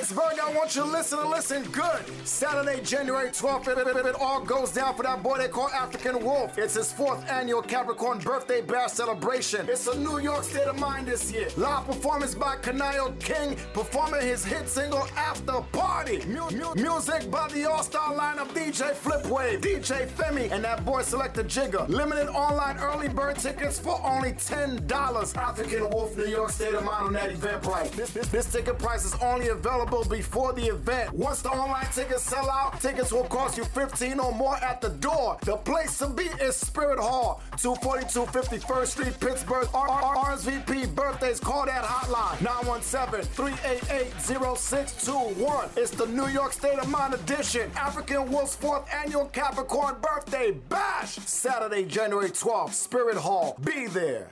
Pittsburgh, I want you to listen and listen good. Saturday, January 12th, it, all goes down for that boy they call African Wolf. It's his fourth annual Capricorn birthday bash celebration. It's a New York state of mind this year. Live performance by Kanayo King, performing his hit single After Party. Mu- mu- music by the all-star lineup DJ Flipwave, DJ Femi, and that boy Selector Jigger. Limited online early bird tickets for only $10. African Wolf, New York state of mind on that event price. This, this, this ticket price is only available before the event. Once the online tickets sell out, tickets will cost you 15 or more at the door. The place to be is Spirit Hall, 242 51st Street, Pittsburgh. RSVP birthdays. Call that hotline 917 388 0621. It's the New York State of Mind edition. African Wolf's fourth annual Capricorn birthday bash. Saturday, January 12th, Spirit Hall. Be there.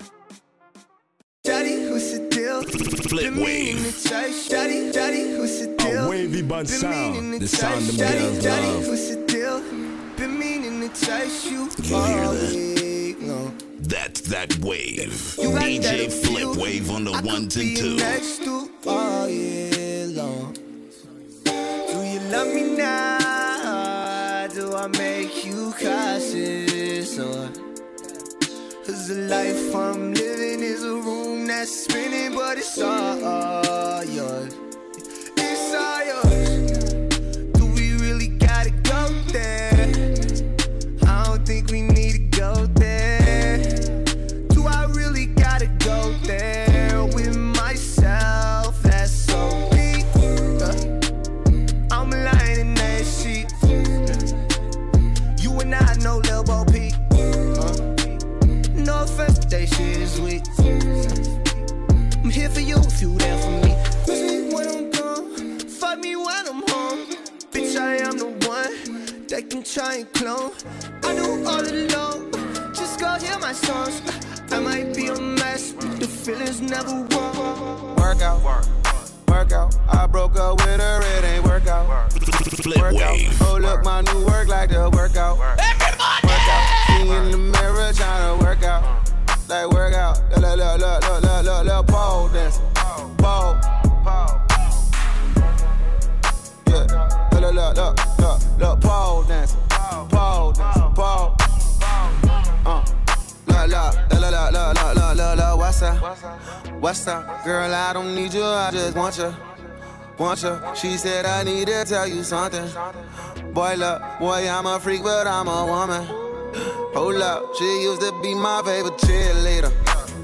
Daddy, what's the deal? Flip wave. Daddy, daddy, what's the deal? A wavy bun sound. The sound of Daddy, daddy, what's the deal? Been meaning to touch you You hear that? That's that wave. You DJ that Flip appeal. Wave on the I ones and twos. next to all year long. Do you love me now? Do I make you cautious? Or The life I'm living is a room that's spinning, but it's all yours. It's all yours. Here for you if you there for me. Miss me when I'm gone. Fuck me when I'm home. Bitch, I am the one that can try and clone. I do all alone. Just go hear my songs. I might be a mess, but the feelings never wrong. Work out, work out. I broke up with her, it ain't work out. Flip Work out. wave. Oh, look, my new work like the workout. Work out. See in the mirror trying to work out. Like work out. Look, look, look, look, look, look, look, look, pole dance. Pole. Yeah. Look, look, look, look, look, look, pole dance. Pole dance. Pole. Uh. Look, look, look, look, look, look, look, what's up? What's up? Girl, I don't need you, I just want you. Want you. She said, I need to tell you something. Boy, look, boy, I'm a freak, but I'm a woman. Hold up, she used to be my favorite cheerleader.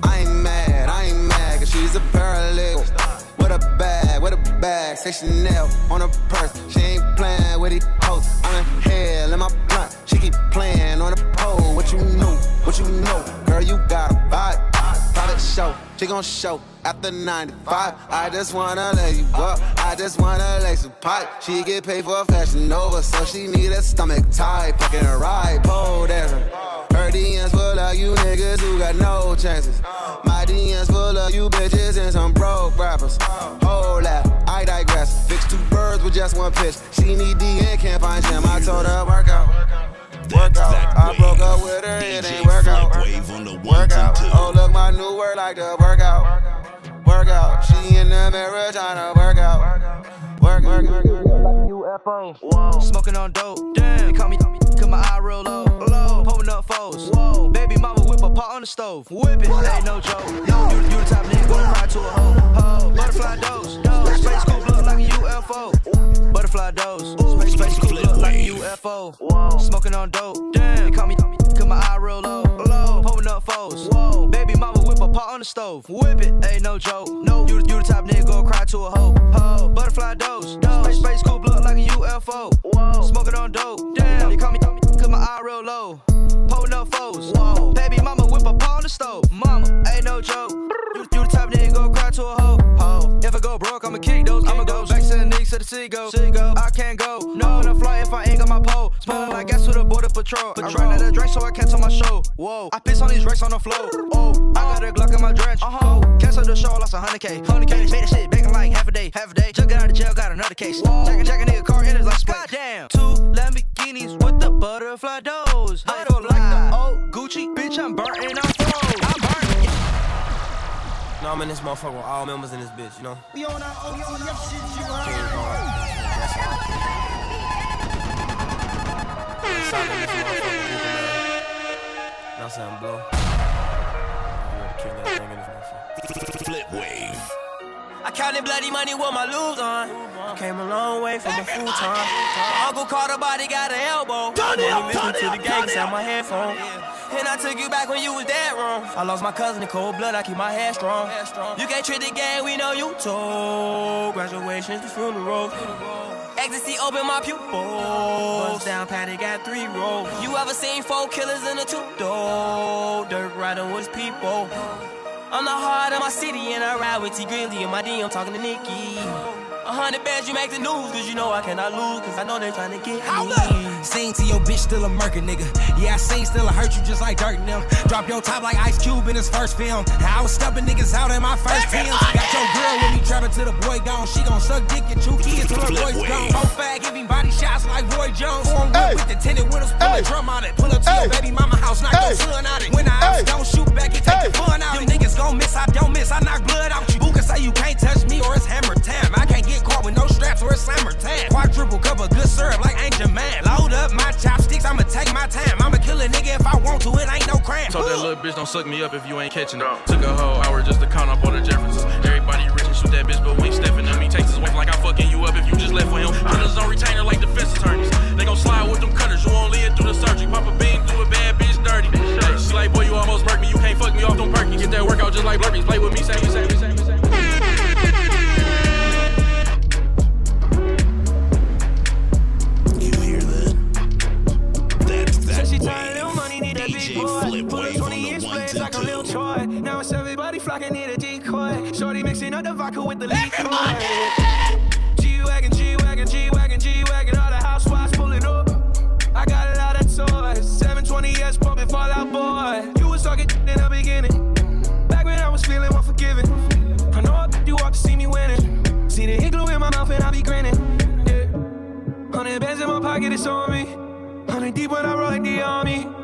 I ain't mad, I ain't mad, cause she's a paralegal. With a bag, with a bag, say Chanel on her purse. She ain't playing with these hoes. I'm in hell in my blunt. She keep playing on the pole. What you know, what you know, girl, you got a vibe. Private show, she gon' show after 95. I just wanna let you up, I just wanna lay some pipe. She get paid for a fashion over, so she need a stomach tight. Fucking ride, pole dancer. Her DMs full of you niggas who got no chances. My DMs full of you bitches and some broke rappers. Hold that, I digress. Fix two birds with just one pitch. She need D and can't find Jim. I told her work out. I broke up with her, it ain't work out. Wave on the ones Work out. twos. Oh, look, my new word like the workout. Workout. She in the mirror trying to work out. Work, work, work, work. UFO. Whoa. Smoking on dope. Damn. They call me, cause my eye real low. Low. Up foes. Whoa. Baby mama whip a pot on the stove. Whip it. Ain't no joke. You, you the type nigga gonna ride to a hoe. Ho. Butterfly dose. Dose. Space coupe look like a UFO. Butterfly dose. Space, coupe look like a UFO. Whoa. Smoking on dope. Damn. They call me, cause my eye real low. Low. Pulling up foes. Whoa. Baby mama whip a pot on the stove. Whip it. Ain't no joke. No. You, you the type nigga gonna cry to a hoe. Ho. Butterfly dose. Dose. Space, space coupe look like a UFO. Whoa. Smoking on dope. Damn. They call me, cause my eye real low. Pulling up foes. Whoa. Baby mama whip pot on the stove. Mama. Ain't no joke. You, you the type nigga gonna cry to a hoe. Ho. If I go broke, I'ma kick those. I'ma go back to the Knicks to the Seagull. I can't go. No. On a flight if I ain't got my pole. Smelling like gas with a border patrol. I ran out of drink so I can't tell my show. Whoa. I piss on these racks on the floor. Oh. I got a Glock in my drench. Uh huh. Cancel the show, lost a hundred K. Hundred K. Made that shit back in like half a day. Half a day. Just got out of jail, got another case. Jack jack a nigga car in his like split. Damn. Two Lamborghinis with the butterfly doors. I don't like the old Gucci, bitch. I'm burnt and I'm froze. I'm burnt. Yeah. No, I'm in this motherfucker with all members in this bitch, you know? We on our own, on your shit, you heard. Now something blow. Flip wave counting bloody money with my lose on. I came a long way from a full time. My uncle caught a body, got an elbow. Turn it up, turn to the gang, sound my headphone. And I took you back when you was dead wrong. I lost my cousin in cold blood, I keep my head strong. You can't trick the gang, we know you told. Graduation's the funeral. Ecstasy open my pupils. Bust down, Patty got three rolls. You ever seen four killers in a two door? Dirt riding with his people. I'm the heart of my city and I ride with T Grizzly and my D. I'm talking to Nikki. A hundred bands, you make the news, cause you know I cannot lose, cause I know they're trying to get me. Sing to your bitch, still a murker nigga. Yeah, I sing, still a hurt you just like dirt in them. Drop your top like Ice Cube in his first film. I was stubbing niggas out in my first film. Got your girl with me, trapping to the boy gone. She gon' suck dick and two kids till her boy's gone. Whole fag, giving body shots like Roy Jones. Foreign whip with the tinted windows, pull a drum on it. Pull up to your baby mama house, knock your son out it. When I ops don't shoot back, you take the fun out it. Them niggas gon' miss, I don't miss, I knock blood out you. Who can say you can't touch me or it's hammer time? I can't get caught with no straps or it's summertime. Quadruple cup of good syrup like Angel Man. Load up my chopsticks, I'ma take my time. I'ma kill a nigga if I want to, it ain't no crime. Told that little bitch don't suck me up if you ain't catching it. Took a whole hour just to count up all the Jeffersons. Everybody rich and shoot that bitch, but we ain't stepping on me. Takes his wife like I'm fucking you up if you just left for him. Killers on retainer like defense attorneys. They gon' slide with them cutters. You only in through the surgery. Pop a bean through a bad bitch dirty. Hey, she like, boy, you almost murked me. You can't fuck me off them perky. Get that workout just like Blurpees. Play with me, say me, say me, me, say Flip Pull up Wave on 20 the blades and like a little toy. Now it's everybody flocking, need a decoy. Shorty mixing up the vodka with the liquor. G-Wagon, G-Wagon, G-Wagon, G-Wagon, all the housewives pulling up. I got a lot of toys. 720S pumping Fallout Boy. You was talking in the beginning. Back when I was feeling unforgiving. I know I you walked to see me winning. See the igloo in my mouth and I be grinning. Yeah. Hundred bands in my pocket, it's on me. Hundred deep when I roll like the army.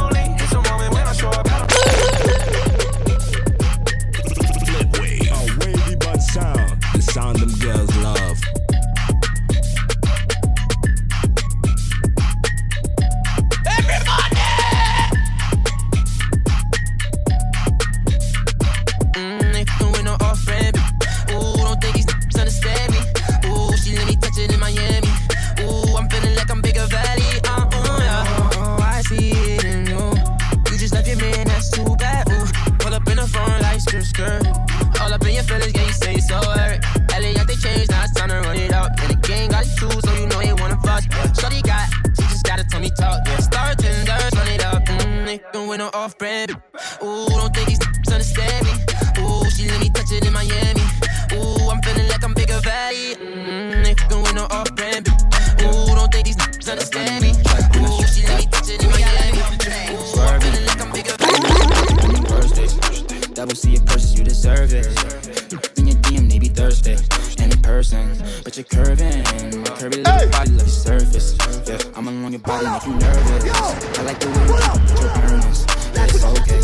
Your feelings, yeah, you say so hurt. Elliot, they changed, now it's time to run it up. And the gang got you too, so you know they wanna fuss. Yeah. Shorty got, she just gotta tell me talk. Yeah, star tenders, run it up. Mm, they fucking with no off brand. Ooh, don't think these understand me. Ooh, she let me touch it in Miami. Ooh, I'm feeling like I'm bigger valley. Mm, they fucking with no off brand. Ooh, don't think these understand me. Ooh, she let me touch it in Miami. Ooh, I'm I'm. Double C your purses, you deserve it. Person, but you're curving. My curvy little body like surface. Yeah, I'm along your body, make you nervous. I like the way you put your earnings. Yeah, it's okay.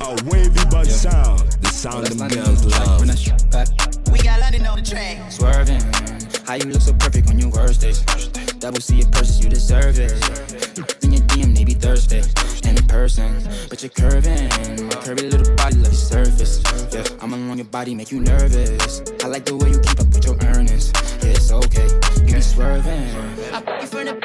A wavy but sound, the sound them girls love. When I shoot back, We got London on the track. swerving. How you look so perfect on your worst days. Double C your purses, you deserve it. In your DM, maybe Thursday. And in person, but you're curving. My curvy little body like surface. Yeah, I'm along your body, make you nervous. I like the way you I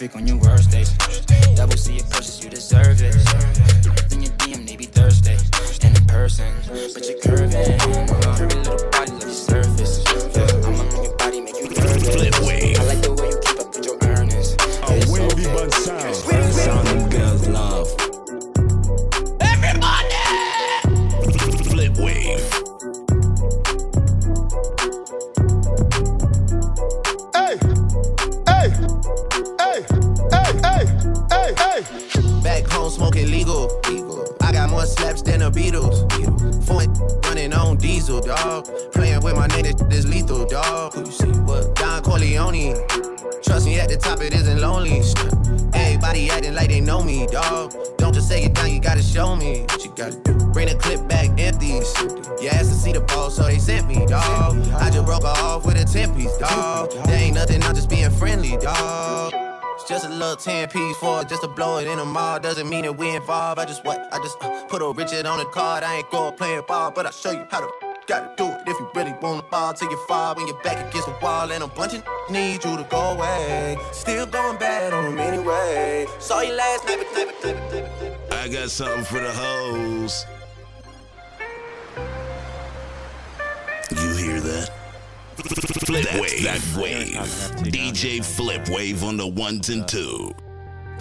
you look so involved. I just what? I just uh, put a Richard on the card. I ain't going playing ball, but I'll show you how to gotta do it if you really wanna fall till you fall when you're back against the wall and a bunch of need you to go away. Still going bad on them anyway. Saw you last night, but night, but night, but night, but night. I got something for the hoes. You hear that? Flip That's wave. That wave. DJ Flip Wave on the ones and two.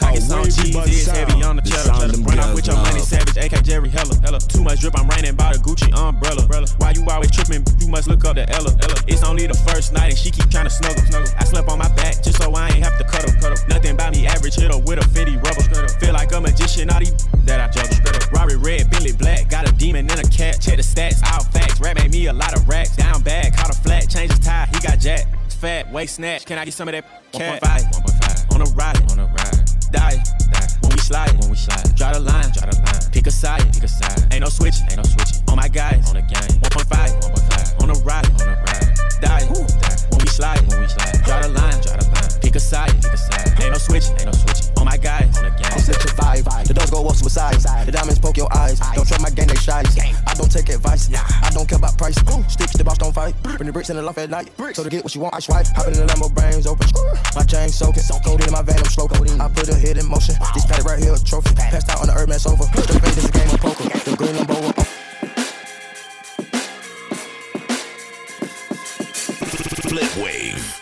Pockets on cheese, is heavy on the cheddar. cheddar. Run out with your money, savage, AK Jerry Heller. Hella. Too much drip, I'm raining by the Gucci umbrella. Why you always tripping? You must look up to Ella. Ella. It's only the first night and she keep trying to snuggle. snuggle. I slept on my back just so I ain't have to cuddle. cuddle. Nothing about me average, hit her with a Fendi rubber. Feel like a magician, all these that I juggle. Rory red, Billy black, got a demon and a cat. Check the stats, all facts. Rap made me a lot of racks. Down bad, caught a flat, changed his tie, he got jacked. Fat, waist snatch. Can I get some of that cat? 1.5, 1.5. On a ride, on a ride. Die, die. When we slide, when we slide. Draw the line, draw the line. Pick a side, pick a side. Ain't no switch, ain't no switch. On my guys, on the game. 1.5, 1.5. On a ride, on a ride. Die, die. Slide, when we slide. Draw the line, draw the line. Pick a side, pick a side. Ain't no switch, ain't no switch. On oh my guys, on the. I'm such a vibe. The doors go up suicide. The diamonds poke your eyes. Don't trust my gang, they shy. I don't take advice. I don't care about price. Sticks, the boss don't fight. Bring the bricks in the loft at night. So to get what you want, I swipe. Hop in the Lambo, brains open. My chain soaking. So code in my van, I'm slow. I put a hit in motion. This paddock right here, a trophy. Passed out on the Earthman sofa. The face is a game of poker. The green Lambo. Flip wave.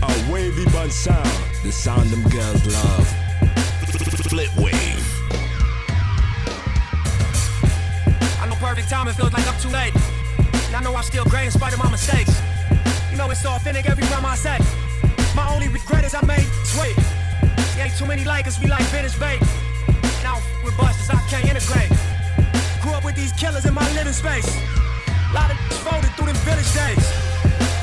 A wavy bun sound. The sound them girls love. Flip wave. I know perfect time, it feels like I'm too late. And I know I'm still great in spite of my mistakes. Know it's authentic every time I say. My only regret is I made sweet. Ain't too many like us, we like vintage bait. Now with busters, I can't integrate. Grew up with these killers in my living space. Lot of folded through them village days.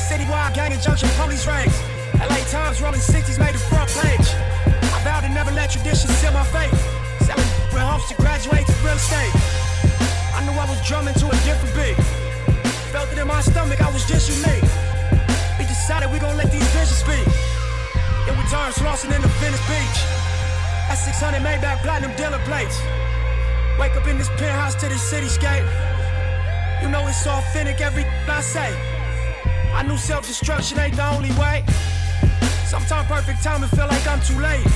Citywide gang and junction police raids. LA Times rolling 60s made the front page. I vowed to never let tradition seal my fate. Selling real hopes to graduate to real estate. I knew I was drumming to a different beat. Felt it in my stomach, I was just unique. We decided we gon' let these visions speak. Then we turned Slauson into Venice Beach. That 600 Maybach platinum dealer plates. Wake up in this penthouse to the cityscape. You know it's authentic every I say. I knew self-destruction ain't the only way. Sometimes perfect timing feel like I'm too late.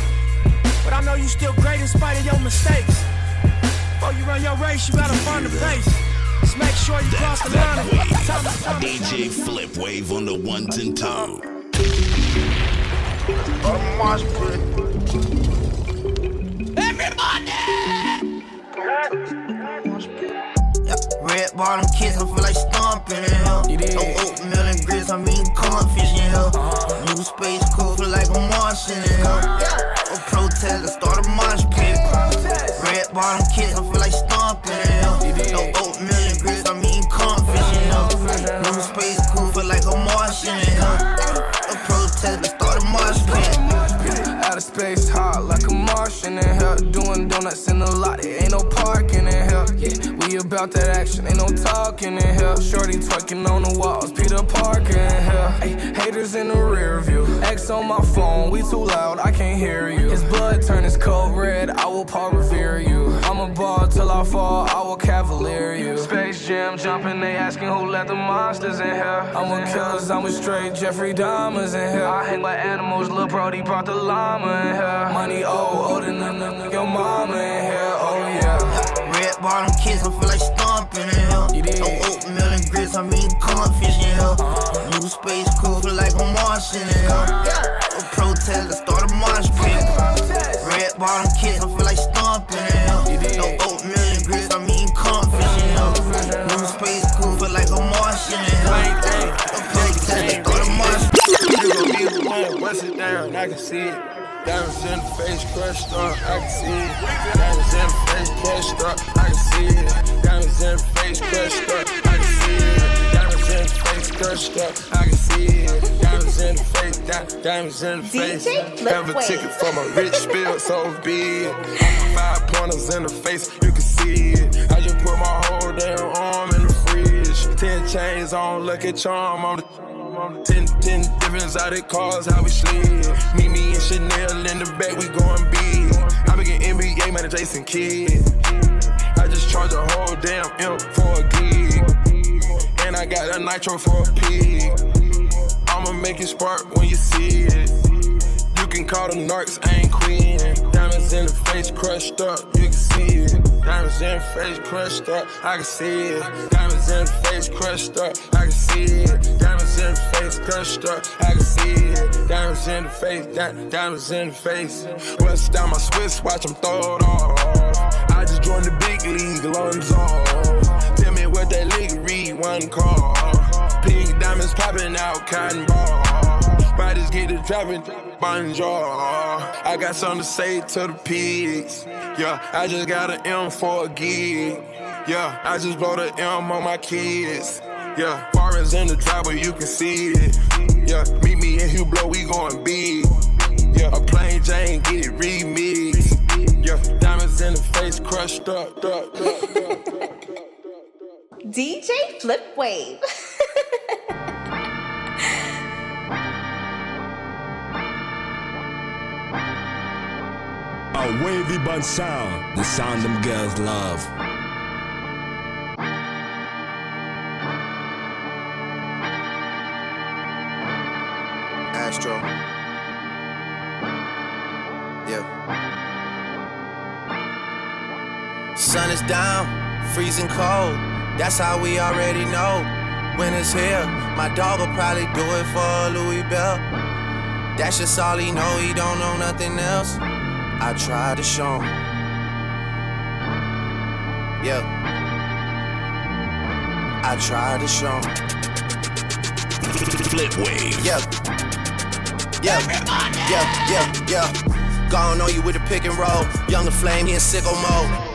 But I know you still great in spite of your mistakes. Before you run your race, you gotta find the pace. Just make sure you cross the line. and- Time to- time to- DJ Flip Wave on the ones and two. Red bottom kids, I feel like stomping in here. No oatmeal and grits, I'm eating cornfish in here. New space cool, feel like a Martian in here. A protest, I start a mosh pit. Red bottom kids, I feel like stomping in here. No oatmeal in. A protest, I start a mosh pit. Out of space, hot like a Martian in here. Doing donuts in the lot, there ain't no parking in here. Yeah, we about that action, ain't no talking in here. Shorty twerking on the walls, Peter Parker in. Ay, haters in the rear view. X on my phone, we too loud, I can't hear you. His blood turn his coat red, I will Paul revere you. I'm a ball till I fall, I will cavalier you. Space Jam jumping, they asking who let the monsters in here. I'm a killer, I'm a straight Jeffrey Dahmer's in here. I hang like animals, Lil Brody brought the llama in here. Money old, older than the- your mama in here, oh yeah. Red bottom kids, I feel like stomping in here. No oatmeal and grits, I'm eating cornfish in here. Uh-huh. New space cool, feel like a Martian in here. A protest, I start a mosh pit. Red bottom kids, I feel like stomping in here. No oatmeal and grits, I'm eating cornfish here. here. New space cool, feel like a Martian in here. A protester, go to Mars. You gon' be the one, bust it down, I can see it. Diamonds in the face, crushed up, I can see it. Diamonds in the face, crushed up, I can see it. Diamonds in the face, crushed up, I can see it. The face, crushed up, I can see it. Diamonds in the face, di- diamonds in the face. Have a ticket for my rich bill, so be it. Five pointers in the face, you can see it. I just put my whole damn arm in the fridge. Ten chains on, lucky charm on the. Ten, ten different exotic cars, how we slid. Meet me and Chanel in the back, we going big. I begin NBA, man, Jason Kidd. I just charge a whole damn M for a gig. And I got a nitro for a pig. I'ma make it spark when you see it. You can call them narcs, I ain't queen. Diamonds in the face crushed up, you can see it. Diamonds in the face crushed up, I can see it. Diamonds in the face crushed up, I can see it. Diamonds in the face crushed up, I can see it. Diamonds in the face, di- diamonds in the face. West down my Swiss, watch them throw it off. I just joined the big league, lungs off. Tell me what that league one call. Pink diamonds popping out, cotton ball. Bodies get to dropping, bonjour. I got something to say to the pigs. Yeah, I just got an M for a gig. Yeah, I just blow the M on my kids. Yeah, foreigns in the driveway, you can see it. Yeah, meet me in Hublot, we going big. Yeah, a plain Jane, get it remixed. Yeah, diamonds in the face, crushed up, up, up. DJ Flip Wave. A wavy bun sound, the sound them girls love. Astro. Yeah. Sun is down, freezing cold. That's how we already know. Winter's here. My dog will probably do it for Louis Bell. That's just all he know. He don't know nothing else. I try to show him. Yeah. I try to show him. Flip wave. Yeah. Yeah. Yeah. Yeah. Yeah. Gone on you with a pick and roll. Younger flame, he in sicko mode.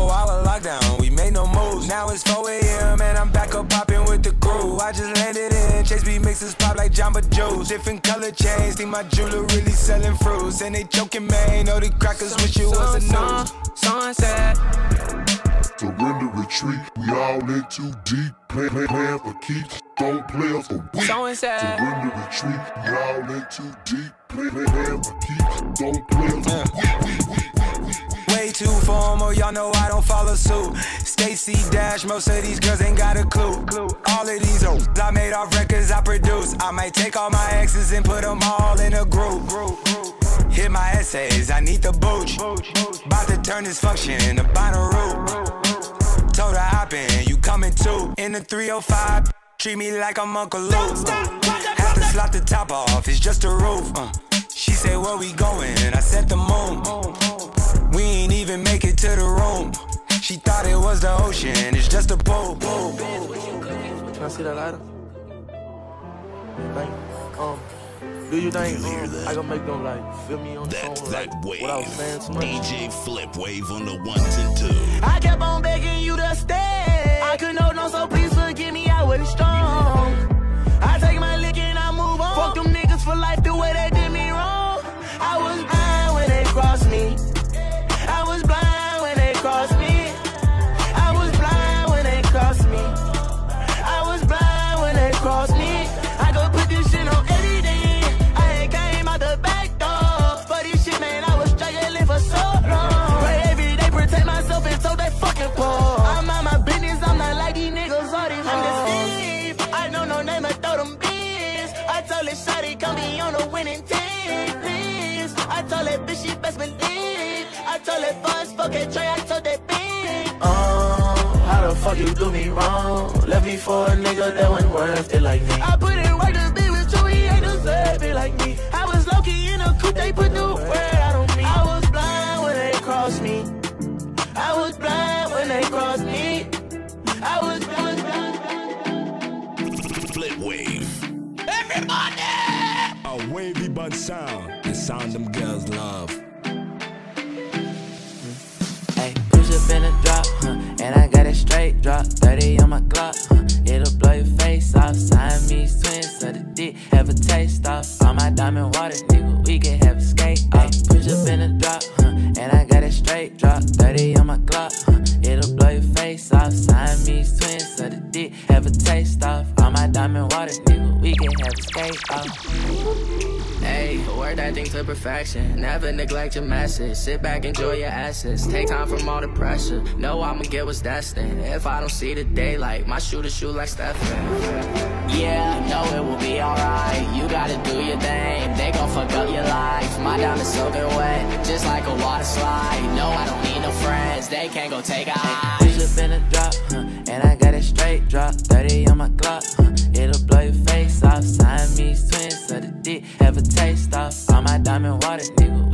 Two four hour lockdown, we made no moves. Now it's 4 a.m. and I'm back up popping with the crew. I just landed in Chase B mixes pop like Jamba Joe's. Different color chains, think my jeweler really selling fruits. And they joking, man. Know the crackers wish it was a news. Sunset. Surrender, retreat. We all in too deep. Plan, plan, plan for keeps. Don't play us for weak. So. Surrender, retreat. We all in too deep. Plan, plan, plan for keeps. Don't play us for weak. Way too formal, y'all know I don't follow suit. Stacy Dash, most of these girls ain't got a clue. All of these hoes I made off records I produce. I might take all my exes and put them all in a group. Hit my essays, I need the booch. About to turn this function into Bonnaroo. Told her hop in, you coming too. In the 305, treat me like I'm Uncle Luke. Have to slot the top off, it's just a roof. Uh. She said, Where we going? I said the moon. We ain't even make it to the room. She thought it was the ocean, it's just a pool. Can I see that lighter? Thank you. Um, do you think um, I can make them like feel me on the That phone that like wave. what I was saying too much? DJ Flip Wave on the ones and twos. I kept on begging you to stay. I could know, no, so please forgive me, I wasn't strong. I take my lick and I move on. Fuck them niggas for life the way they did winning team. I told that bitch she best believe. I told that buzz, fuck it, Trey, I told that bitch. Uh, how the fuck you do me wrong? Left me for a nigga that wasn't worth it like me. I put in work to be with you, he ain't deserve it like me. I was low key in a coupe, they put the word sound. The sound them girls love. Ay, push up in a drop, huh? And I got it straight drop. 30 on my Glock, huh? It'll blow your face off. Siamese twins, so the dick have a taste off. All my diamond water, nigga, we can have a skate off. Push up in a drop, huh? And I got it straight drop. 30 on my Glock, huh? It'll blow your face off. Siamese twins, so the dick have a taste off. All my diamond water, nigga, we can have a skate off. Hey, work that thing to perfection. Never neglect your message. Sit back, enjoy your assets. Take time from all the pressure. Know I'ma get what's destined. If I don't see the daylight, my shooter shoot like Stephen. Yeah, know it will be alright. You gotta do your thing. They gon' fuck up your life. My diamonds soaking wet, just like a water slide. No, I don't need no friends. They can't go take a Push up in a drop, huh? And I got it straight drop. 30 on my Glock, huh? It'll blow your face off. Siamese twins, so the dick have a taste off. All my diamond water, nigga,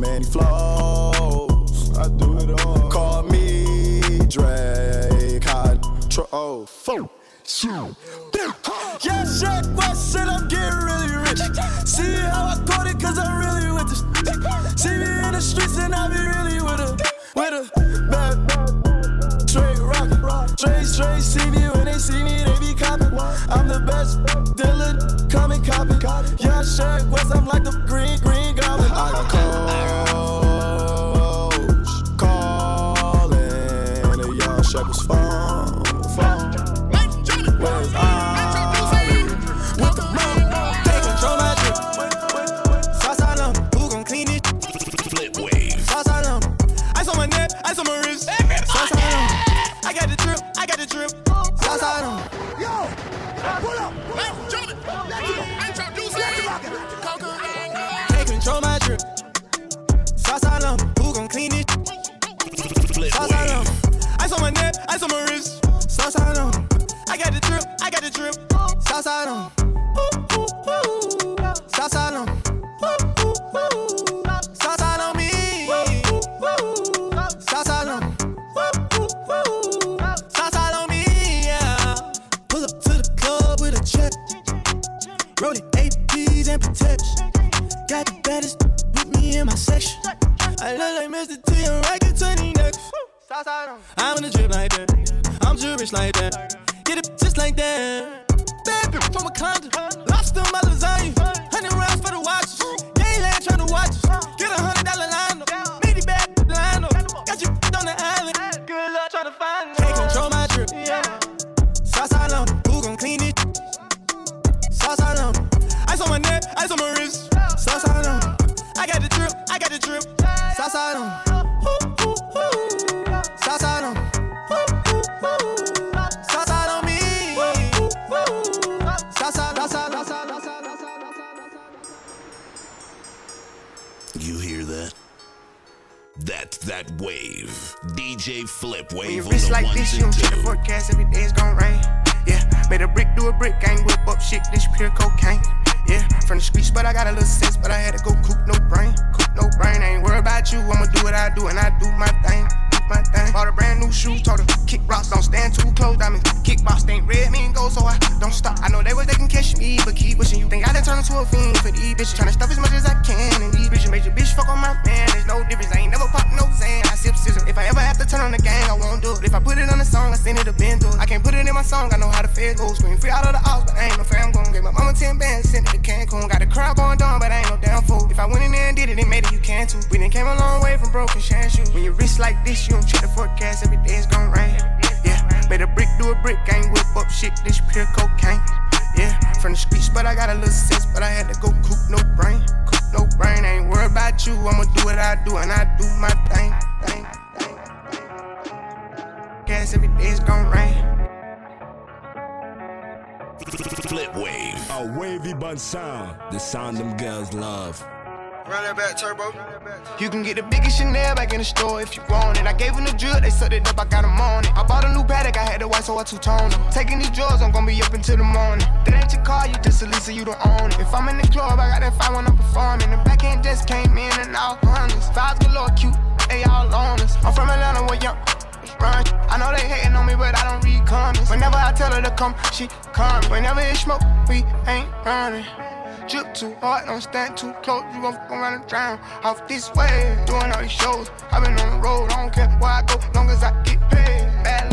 so many flows. I do it all. Call me Drake. Hydro. Oh, phone. Yeah, Shaq West said I'm getting really rich. See how I caught it, cause I'm really with this. See me in the streets and I be really with a, with a bad, bad, straight rock. Straight, straight, see me when they see me, they be copping. I'm the best dealer, come and copy. Yeah, Shaq West, I'm like the green, green goblin. I got song, I know how the fed goes. Scream free out of the house, but I ain't no fam gon' Gave my mama 10 bands, sent it to Cancun. Got the crowd going down, but I ain't no damn fool. If I went in there and did it, it made it, you can too. We done came a long way from broken shine shoes. When you wrist like this, you don't check the forecast, every day it's gon' rain. Yeah, made a brick do a brick, gang whip up shit, this pure cocaine. Yeah, from the streets, but I got a little sense, but I had to go coop no brain. Coop no brain, I ain't worried about you, I'ma do what I do, and I do my thing. A wavy bun sound. The sound them girls love. Run that back, turbo. You can get the biggest Chanel back in the store if you want it. I gave them the drill, they sucked it up, I got them on it. I bought a new paddock, I had the white, so I two-tone them. Taking these drugs, I'm gonna be up until the morning. That ain't your car, you just a Lisa, you don't own it. If I'm in the club, I got that five when I'm performing. The back end just came in and all hundreds. Fives galore, cute, they all on us. I'm from Atlanta, where young run. I know they hating on me, but I don't read comments. Whenever I tell her to come, she come. Whenever it's smoke, we ain't running. Drip too hard, don't stand too close. You gon' fuck around and drown. Off this way, doing all these shows. i been on the road, I don't care where I go, long as I get paid. Bad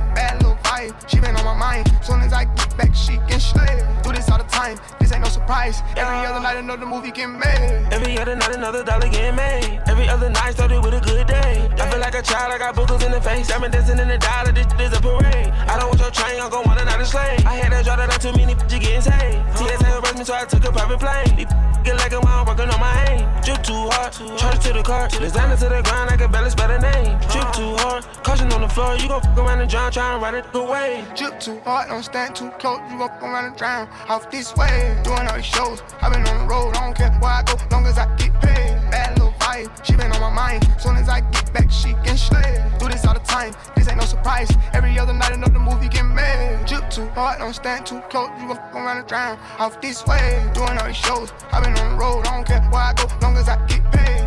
Vibe, she been on my mind. Soon as I get back, she can slay. Do this all the time, this ain't no surprise. Every other night, another movie get made. Every other night, another dollar get made. Every other night started with a good day. I feel like a child, I got boogers in the face. I'm dancing in the dollar, this is a parade. I don't want your train, I'm gon' want another slave. I had to draw that out too many bitches getting saved. TSA arrest me, so I took a private plane. These get like a mile, working on my aim. Drip too hard, charge to the car. Designer to the ground, I can balance the name. Drip too hard, caution on the floor. You gon' fuck around and drown, trying to ride it away. Drip too hard, don't stand too close. You fuck around and drown. Off this way, doing all these shows. I've been on the road, I don't care where I go, long as I get paid. Bad little vibe, she been on my mind. Soon as I get back, she can slay. Do this all the time, this ain't no surprise. Every other night, another movie get made. Drip too hard, don't stand too close. You fuck around and drown. Off this way, doing all these shows. I've been on the road, I don't care where I go, long as I get paid.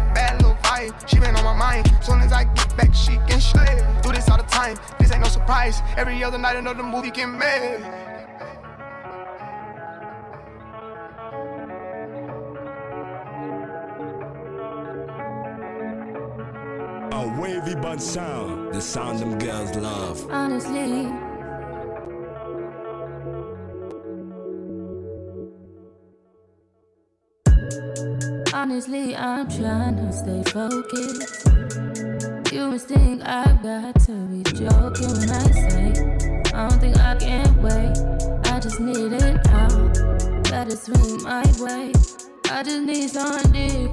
Bad she been on my mind. Soon as I get back, she can slay. Do this all the time, this ain't no surprise. Every other night, another movie get made. A wavy bun sound. The sound them girls love. Honestly, I'm trying to stay focused. You must think I've got to be joking when I say I don't think I can wait. I just need it out. Let it swing my way. I just need some dick.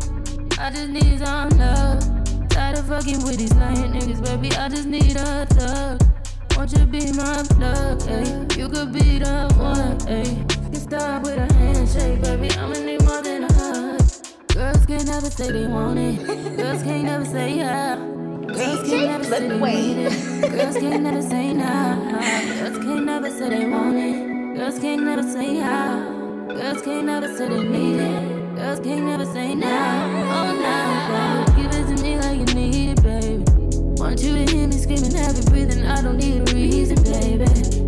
I just need some love. Tired of fucking with these lying niggas, baby. I just need a thug. Won't you be my plug, ayy? You could be the one, ayy. baby. I can never say they want it. Girls can't never say yeah. Girls can't never say they it. Girls can't never say nah. Girls can't never say they want it. Girls can't never say yeah. Girls can't never say they need it. Girls can't never say nah. Oh nah. Give it to me like you need it, baby. Want you to hear me screaming, breathing. I don't need a reason, baby.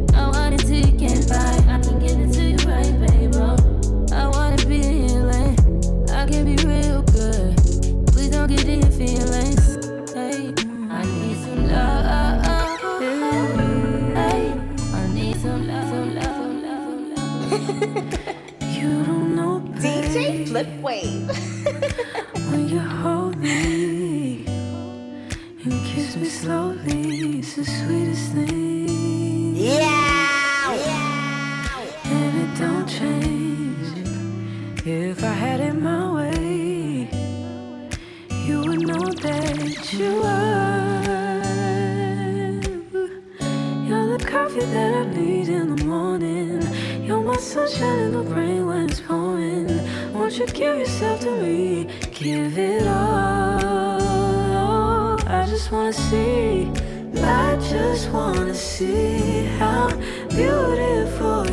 Wait. when you hold me and kiss me slowly, it's the sweetest thing. Yeah. yeah. And it don't change. If I had it my way, you would know that you are. You're the coffee that I need in the morning. You're my sunshine in the rain should give yourself to me. Give it all. I just wanna see. I just wanna see how beautiful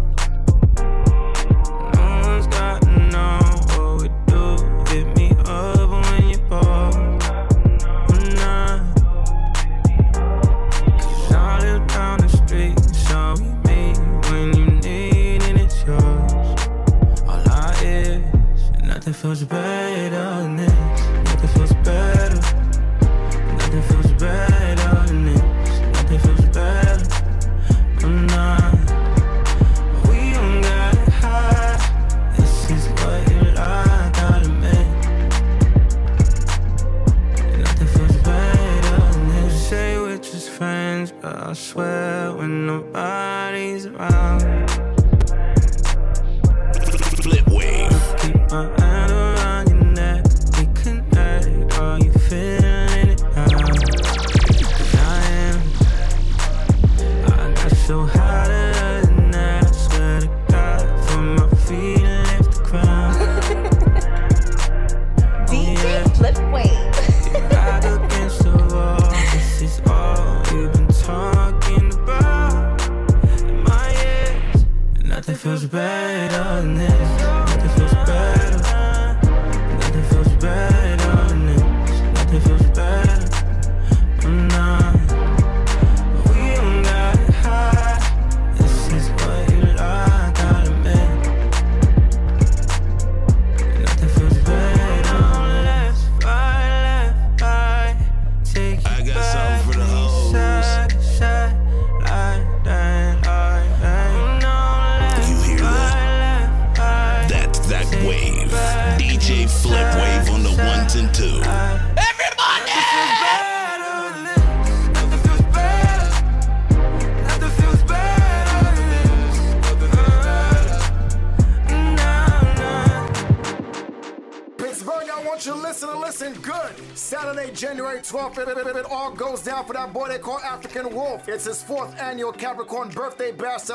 It's his fourth annual Capricorn Birthday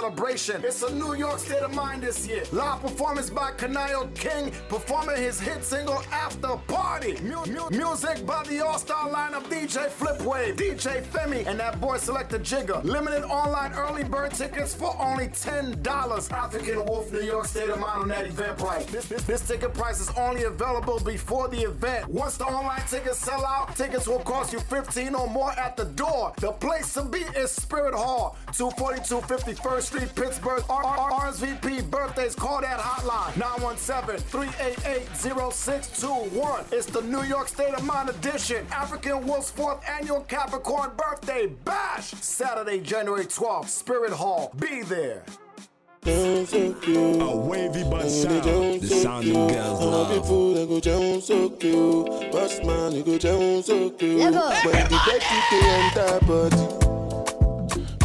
celebration. It's a New York state of mind this year. Live performance by Kanayo King, performing his hit single After Party. Mu- mu- music by the all-star lineup DJ Flipwave, DJ Femi, and that boy Selector Jigger. Limited online early bird tickets for only $10. African Wolf, New York state of mind on that event price. This, this, this ticket price is only available before the event. Once the online tickets sell out, tickets will cost you 15 or more at the door. The place to be is Spirit Hall, 242 51st Street, Pittsburgh. R- R- RSVP birthdays, call that hotline 917-388-0621. It's the New York State of Mind edition, African Wolf's fourth annual Capricorn birthday bash, Saturday, January 12th, Spirit Hall. Be there. A wavy but sound. The sound them girls All love. people they go down so cute. Boss man, they go down so cute. When the get enter body,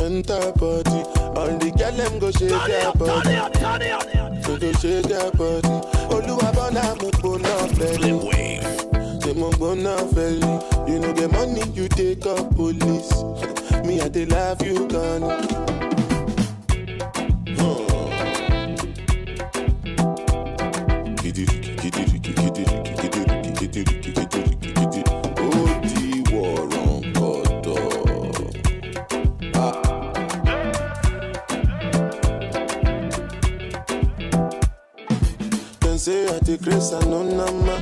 enter body. All the girl them go shake their body. So go shake their body. Oluwa bona mo bona belly. Say mo bona belly. You know the money you take up police. Me I dey love you gone. Say I take grace and no nama.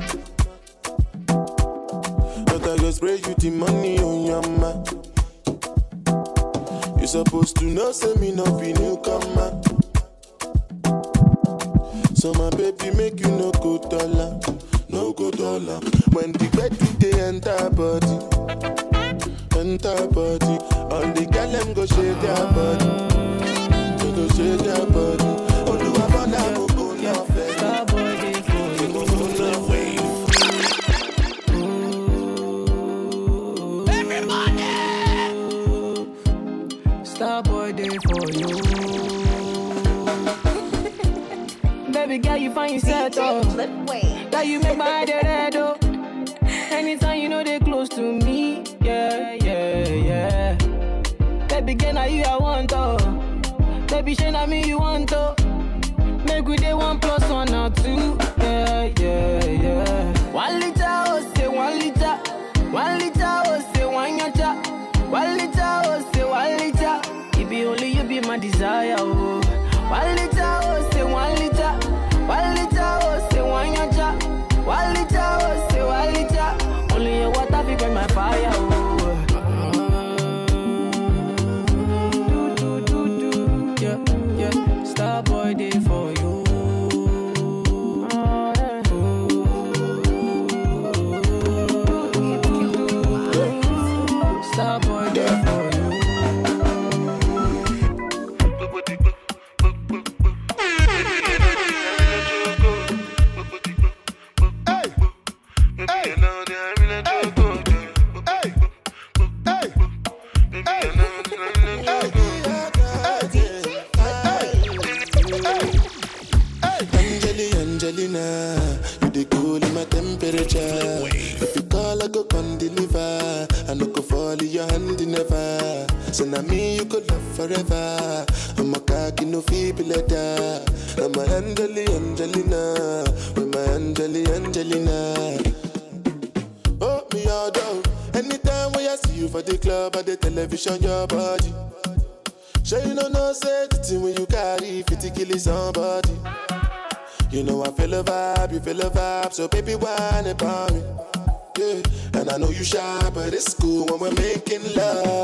But I go spray you the money on your ma. You supposed to know, say me no be newcomer. So my baby make you no go dollar, no go dollar. When the bed they enter body, enter body. All the girl them go shake their body, they go shake their body. For you. Baby girl, you find yourself oh. That you make my head red oh. Anytime you know they close to me, yeah, yeah, yeah. Baby girl, now you I want oh. Baby, shey na me you want oh. Make we day one plus one or two, boy day shy, but it's cool when we're making love.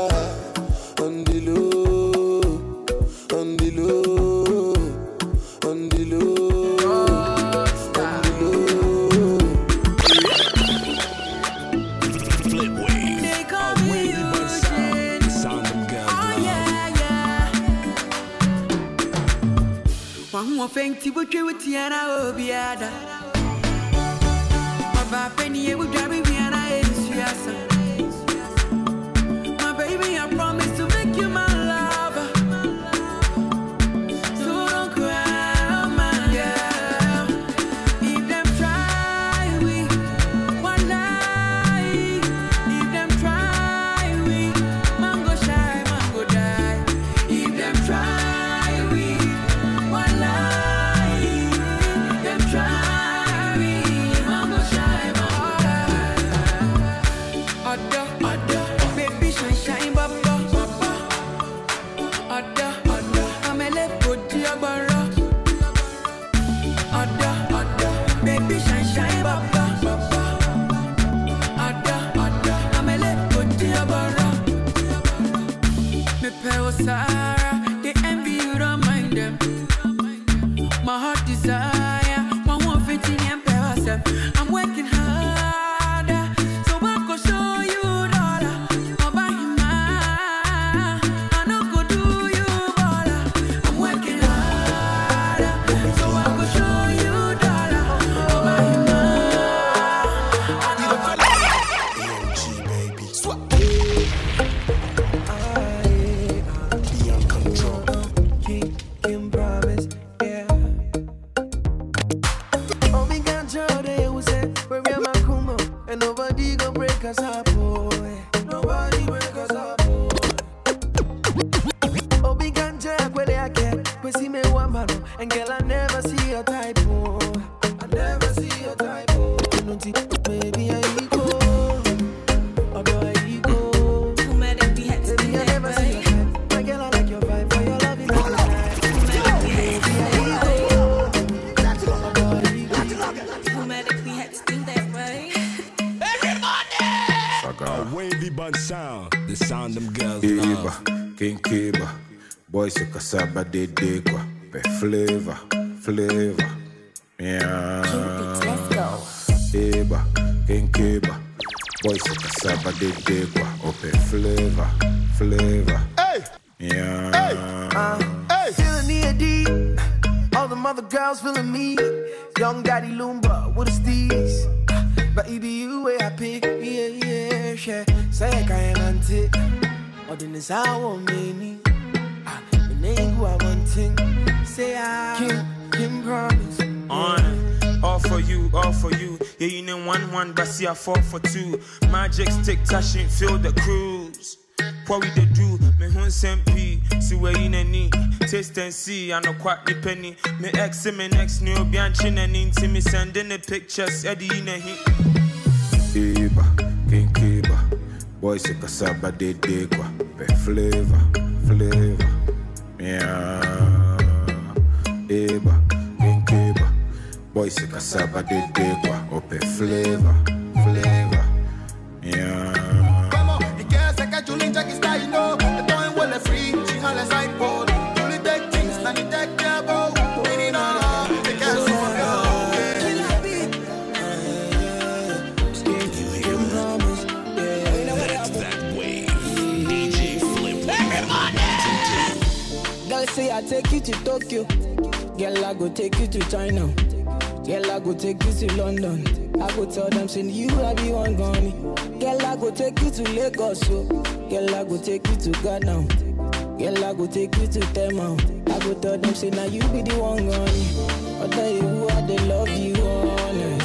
four for two. Magic stick touching, feel the cruise. What we they do, me hun P, si we in any taste and see, I know quite the penny. Me ex me next new bianchin and see me sending the pictures, Eddie in a heat. Iba, King Kiba, boys a cassava de degua, be flavor, flavor, yeah. Eba, King Kiba, boys a cassava de degua, ope flavor. go take you to China. Girl, I go take you to London. I go tell them, send you, I be one gummy. Girl, I go take you to Lagos, so. Girl, I go take you to Ghana. Girl, I go take you to Tema. I go tell them, say, now you be the one gummy. But they who I, they love you, honey.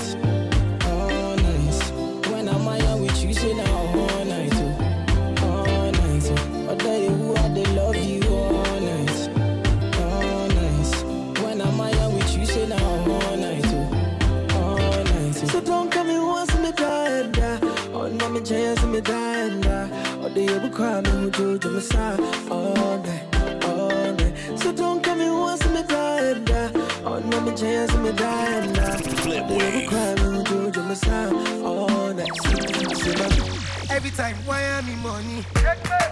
me dying now. All you cry me who do to my side all night, all night. So don't come in once me dying now. Oh no me chance me now. Flip wave. You cry me who do to my side all night. See, see Every time why am I money?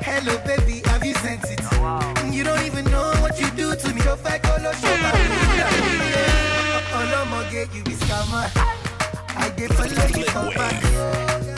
Hello baby, have you sent it? Oh, wow. You don't even know what you do to me. If I go show back. Oh no, more get you be scammer. I did follow you come back.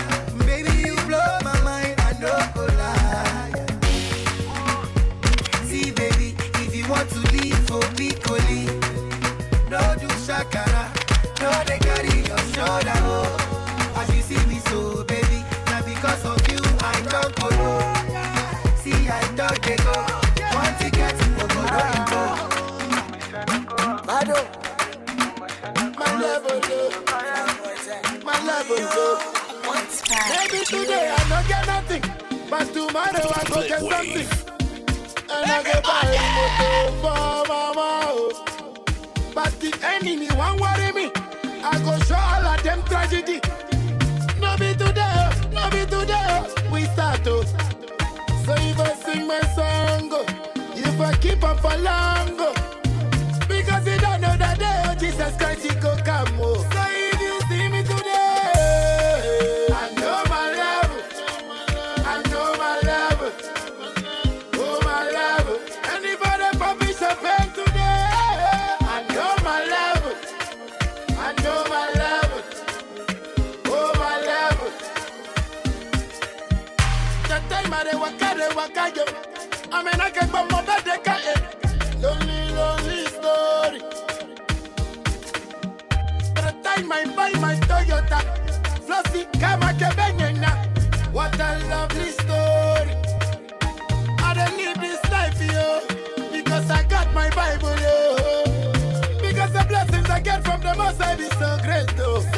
Maybe today I not get nothing, but tomorrow I go get something. And I go buy a motor for mama. But the enemy won't worry me. I go show all of them tragedy. No be today, no be today. We start to. So if I sing my song, if I keep up for long, because you don't know that day, oh Jesus Christ. makayo amenake gbọmọdédéka e lonely lonely story. Time I buy my Toyota, flossy kama kebenyena. What a lovely story. I don't need this life, yo, because I got my Bible, yo. Because the blessings I get from the Most High is so great, though.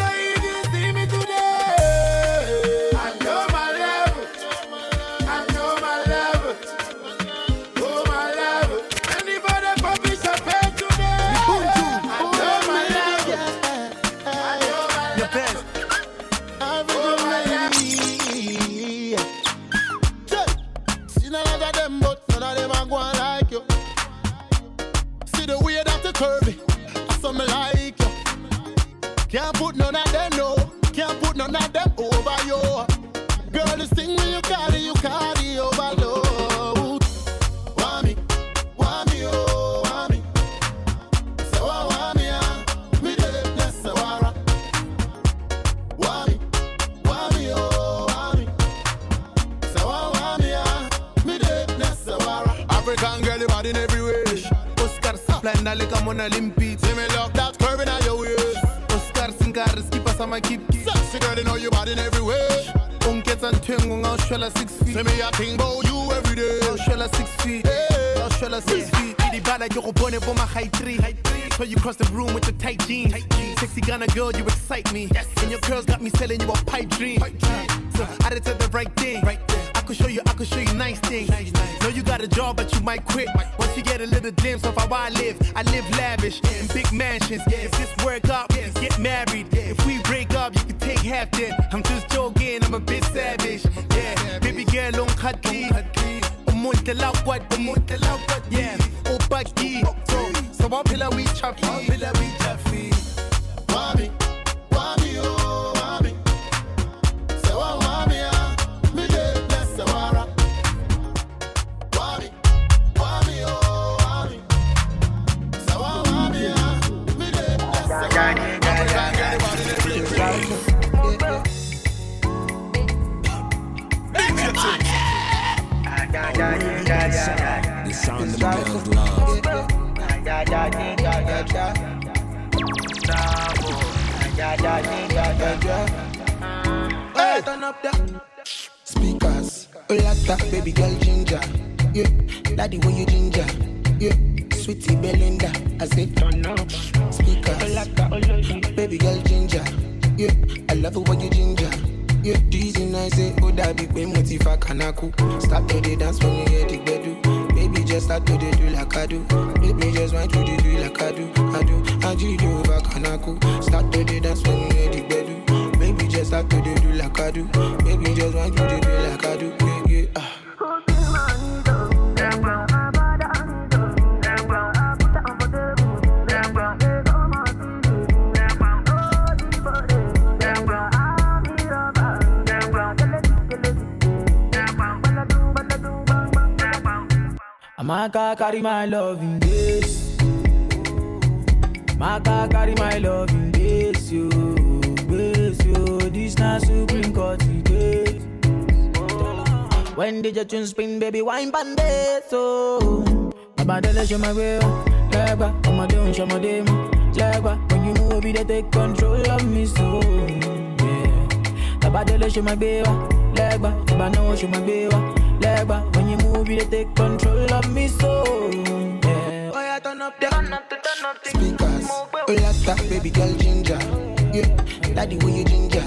My car carry my love in this. My car carry my love in this, yo. This, yo. This na Supreme Court today. When did your tune spin, baby? Wine bandit, so. Abadele show my way, legba. I'ma do show my demo, legba. When you move, it take control of me, so. Yeah. Abadele show my way, legba. Abano show my way, legba. When you move, it they take control of me, so. Yeah. Oh yeah, turn up the turn up the turn up the Speakers, Olata, oh, baby girl ginger. Yeah, daddy way you ginger.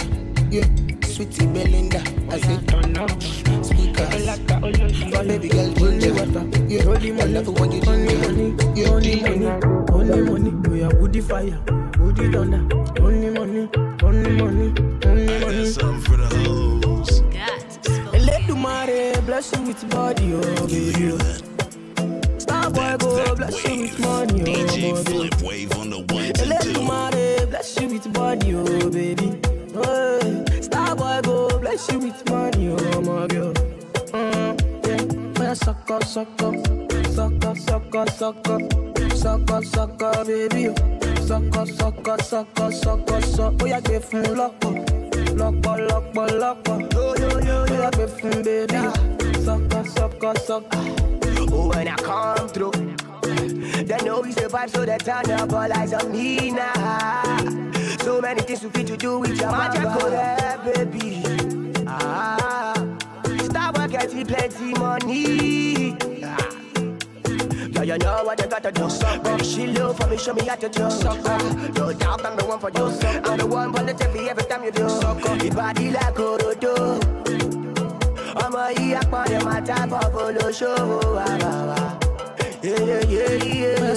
Yeah, sweetie Belinda. I say turn up. Speakers, oh, baby girl ginger. Yeah, I love it when you ginger. Only money, only money. Oh, we are woody fire, woody thunder. Only money, only money, only money. Something for the hoes. Bless you with body, oh baby. oh. Star boy go bless you with money, oh DJ. Flip Wave on the and twos. Eledumare, bless you with body, oh baby. Hey, Star boy go bless you with money, oh my girl. Mm, yeah, yeah, suck up, suck up, suck up, suck up, suck up, suck up, suck up, baby. Suck up, suck up, suck up, suck up, suck. Oh yeah, give me lock up, lock up, lock up, lock up. Yo yo yo, oh yeah, baby. Suck up, suck up, suck up. Oh, when I come through, they know we survive, so they turn up all eyes on me now. So many things to fit to do with your oh, yeah, baby. Ah, start work, get you plenty money. Ah. You know what you gotta do. Suck she low for me, show me how to do. Suck No doubt I'm the one for you. I'm the one positively every time you do. Suck Your body like Orodo. Ọmọ yìí apọ̀lẹ̀ máa tábọ̀ bolóṣòwò àbàwà.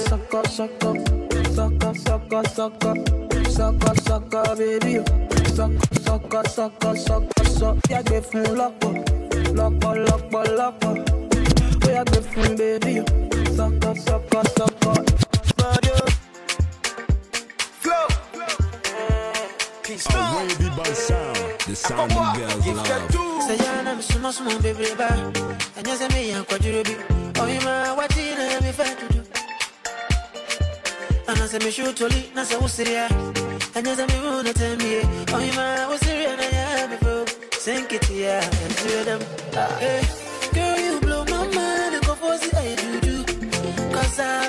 Suck up, suck up, suck up, suck up, suck up, suck up, suck up, baby. Suck, suck up, suck up, suck up, suck. Yeah, gbé fún lọ́pọ̀, lọ́pọ̀, lọ́pọ̀, lọ́pọ̀. Ó yá gbé fún baby. Suck up, suck up, suck up. A wavy band sound. The sound them girls love. Sayana msuma suma baby ba oh, Anyasa me ya kwa jurubi Oyima wati na mi fa tudu Anasa me shutoli nasa usiria Anyasa me una temie Oyima usiria na ya me fo oh, Sink it ya and two of them. Hey, girl you blow my mind and go for the I do do. Cause I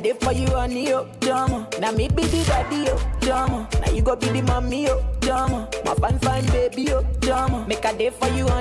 day for you, honey, oh, drama. Now me be the daddy, oh, drama. Now you go be the mommy, oh, drama. My fine, fine, baby, oh, drama. Make a day for you, honey,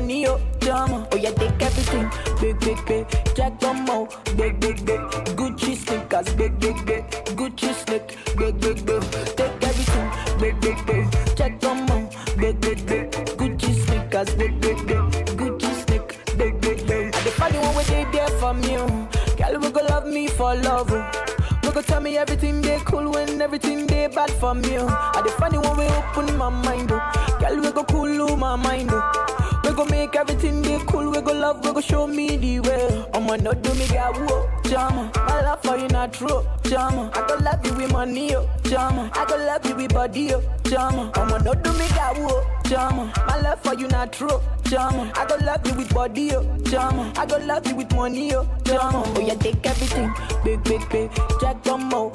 body, oh. I'ma not do me got whoa, jama. My love for you not true, jama. I go love you with body, oh. I go love you with money, oh, jama. Oh yeah, take everything, big, big, big. Jack Domo,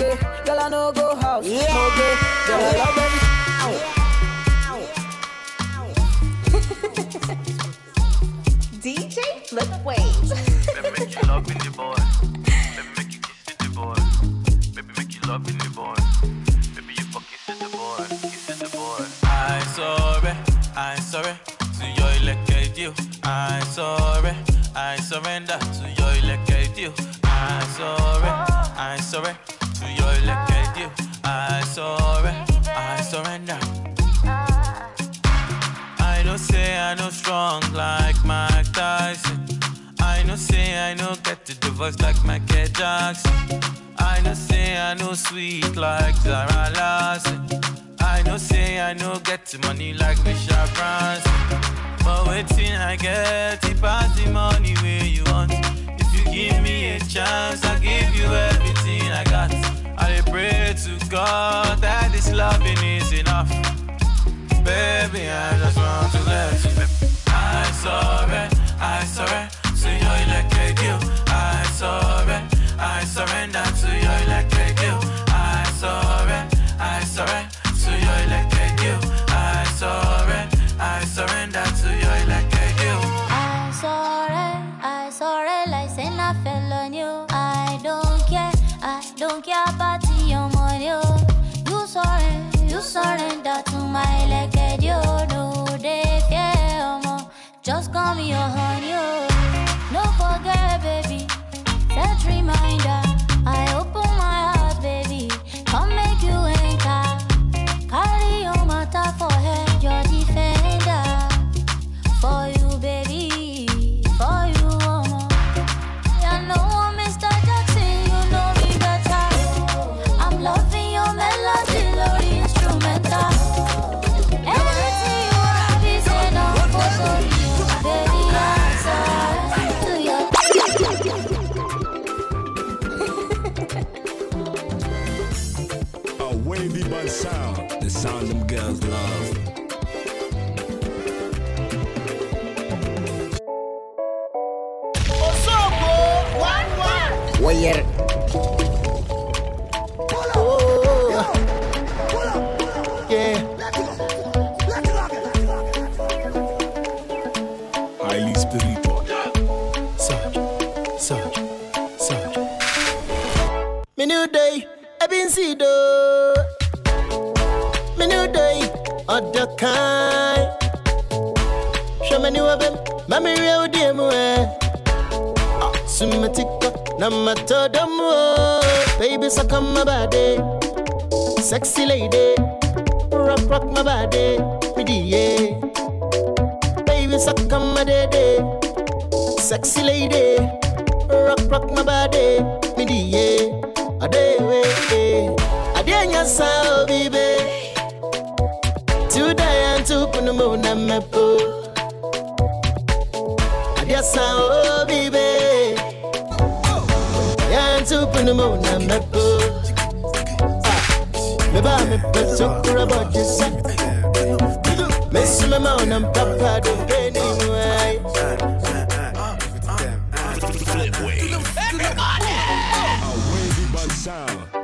romance. Girl, I know go house, smoke it. Girl, I love every. DJ Flip Wave. make you love in the boy. Baby, make you kiss the boy. Baby, make you love in the boy. Baby, you fuck kiss the boy. Kiss the boy. I sorry, I sorry to your elected you. I sorry, I surrender to your elected you. I sorry, I sorry voice like Michael Jackson. I know say I know sweet like Zara Larsson. I know say I know get money like Michelle Branson. But waiting I get it pass the money where you want. If you give me a chance, I'll give you everything I got. I pray to God that this loving is enough. Baby, I just want to let you I sorry, I sorry to your electric you. I sorry, I surrender to your electric you. I sorry, I sorry to your electric you. I sorry, I surrender to your electric you. I sorry, I sorry, like say I fell on you. I don't care, I don't care about your money. You sorry, you surrender to my leg, you know they more. Just call me your honey, see do. Me new day, other kind. Show me new abem, mami real dear mo. Ah, Sumatika, na matodo mo. Baby, suck on my body, sexy lady. Rock, rock my body, me yeah. Baby, suck on my day, sexy lady. Rock, rock my body, me yeah. Ade we, ade nyasa oh baby. Today and to put the moon and me po. Ade sa oh baby. Yeah, to put the moon and me po. Me ba me pe sukura body sa. Me su me moan and papa do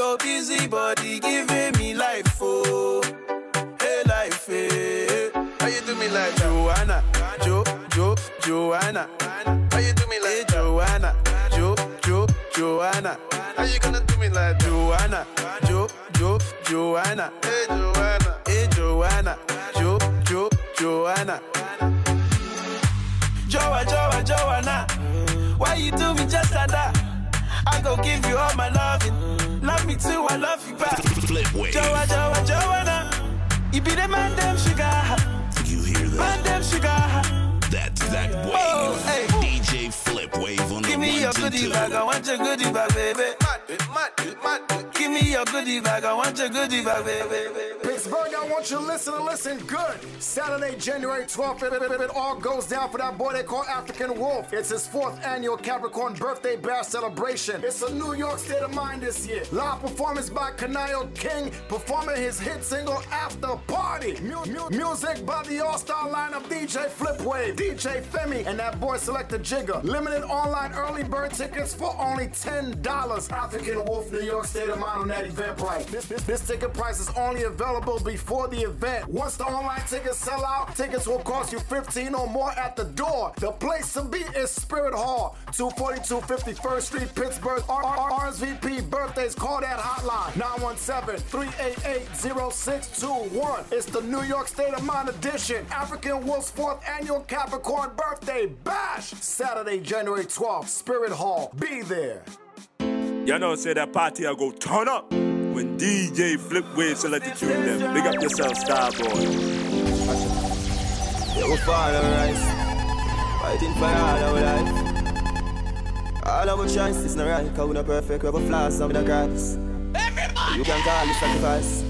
your busy body giving me life, oh, hey life, hey. How you do me like Joanna, Jo, Jo, Joanna? How you do me like Joanna, Jo, Jo, Joanna. How you gonna do me like Joanna? Jo, Jo, Joanna. Hey Joanna. Hey Joanna. Jo, Jo, Joanna. Joa, Joa, Joanna. Why you do me just like that? I go give you all my loving. Love me too, I love you back. Flip wave. Joa, Joa, Joanna. You be the man, them sugar. You hear that? Man, them sugar. That's that oh, wave. Oh, hey. DJ Flip Wave on the Give me your ones and goodie two. bag, I want your goodie bag, baby. Give me your goodie bag, I want your goodie bag, baby. Pittsburgh, I want you to listen and listen good. Saturday, January 12th, it, all goes down for that boy they call African Wolf. It's his fourth annual Capricorn birthday bash celebration. It's a New York state of mind this year. Live performance by Kanayo King, performing his hit single After Party. Mu- mu- music by the all-star lineup DJ Flipwave, DJ Femi, and that boy Selector Jigger. Limited online early bird tickets for only $10. African Wolf, New York state of mind on that event price. This, this, this ticket price is only available before the event. Once the online tickets sell out, tickets will cost you 15 or more at the door. The place to be is Spirit Hall, 242 51st Street, Pittsburgh. RSVP birthdays, call that hotline 917-388-0621. It's the New York State of Mind edition, African Wolf's fourth annual Capricorn birthday bash, Saturday, January 12th, Spirit Hall. Be there. You know, say that party I go turn up when DJ Flip Wave select the tune them. Big up yourself, Starboy. Yeah, we follow rise. Fighting for all our life. All our chances not right, cause we not perfect, we have a flaws, some in the grass. Everybody! You can call it sacrifice.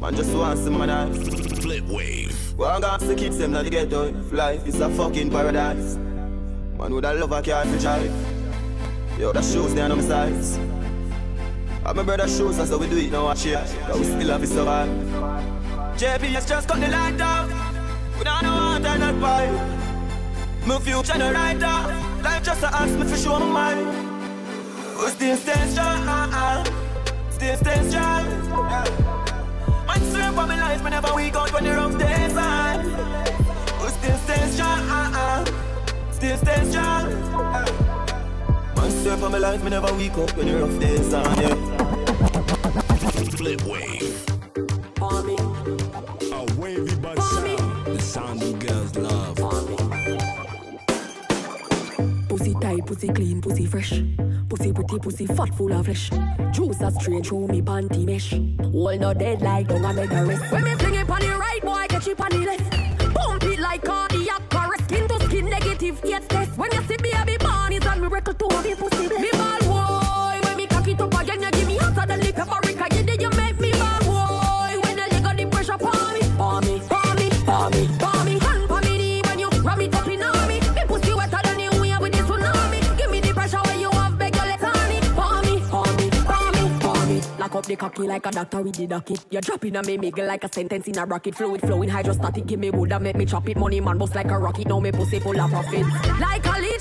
Man just wants some man Flip wave. One got to keep them like the ghetto. If life is a fucking paradise. Man with a love I can't for drive. Yo, the shoes there on my sides. I'm my brother's shoes, that's how we do it now, it. But we still have to survive. JPS just cut the light down. We don't know how to not buy. My future no right now. Life just a ask me for show my mind. We still stay strong. Still stay strong. Man, swear for my life, me never weak out when the rough days on. We still stay strong. Still stay strong. Man, swear for my life, me never weak up when the rough days on. Yeah. Flip wave. A wavy but sound. The sound you girls love. Pussy tight, pussy clean, pussy fresh. Pussy pretty, pussy fat, full of flesh. Juice a straight through me panty mesh. All no dead like don't make a rest. When me fling it on the right, boy, catch it on the left. Pump it like cardiac miracle to me pussy blessed. Me ball boy, when me cock it up again, you give me hotter than the paprika. You did you make me ball boy. When you got the pressure on me, on me, on me, on me, on me. Hand me knee you ram it up in me. Me pussy wetter than you wave with the tsunami. Give me the pressure when you have beg your legs on on me, on me, on me, on me. Lock up the cocky like a doctor with the docket. You're dropping on me, make like a sentence in a rocket. Fluid flowing hydrostatic. Give me wood and make me chop it. Money man bust like a rocket. Now me pussy full of profit. Like a leech,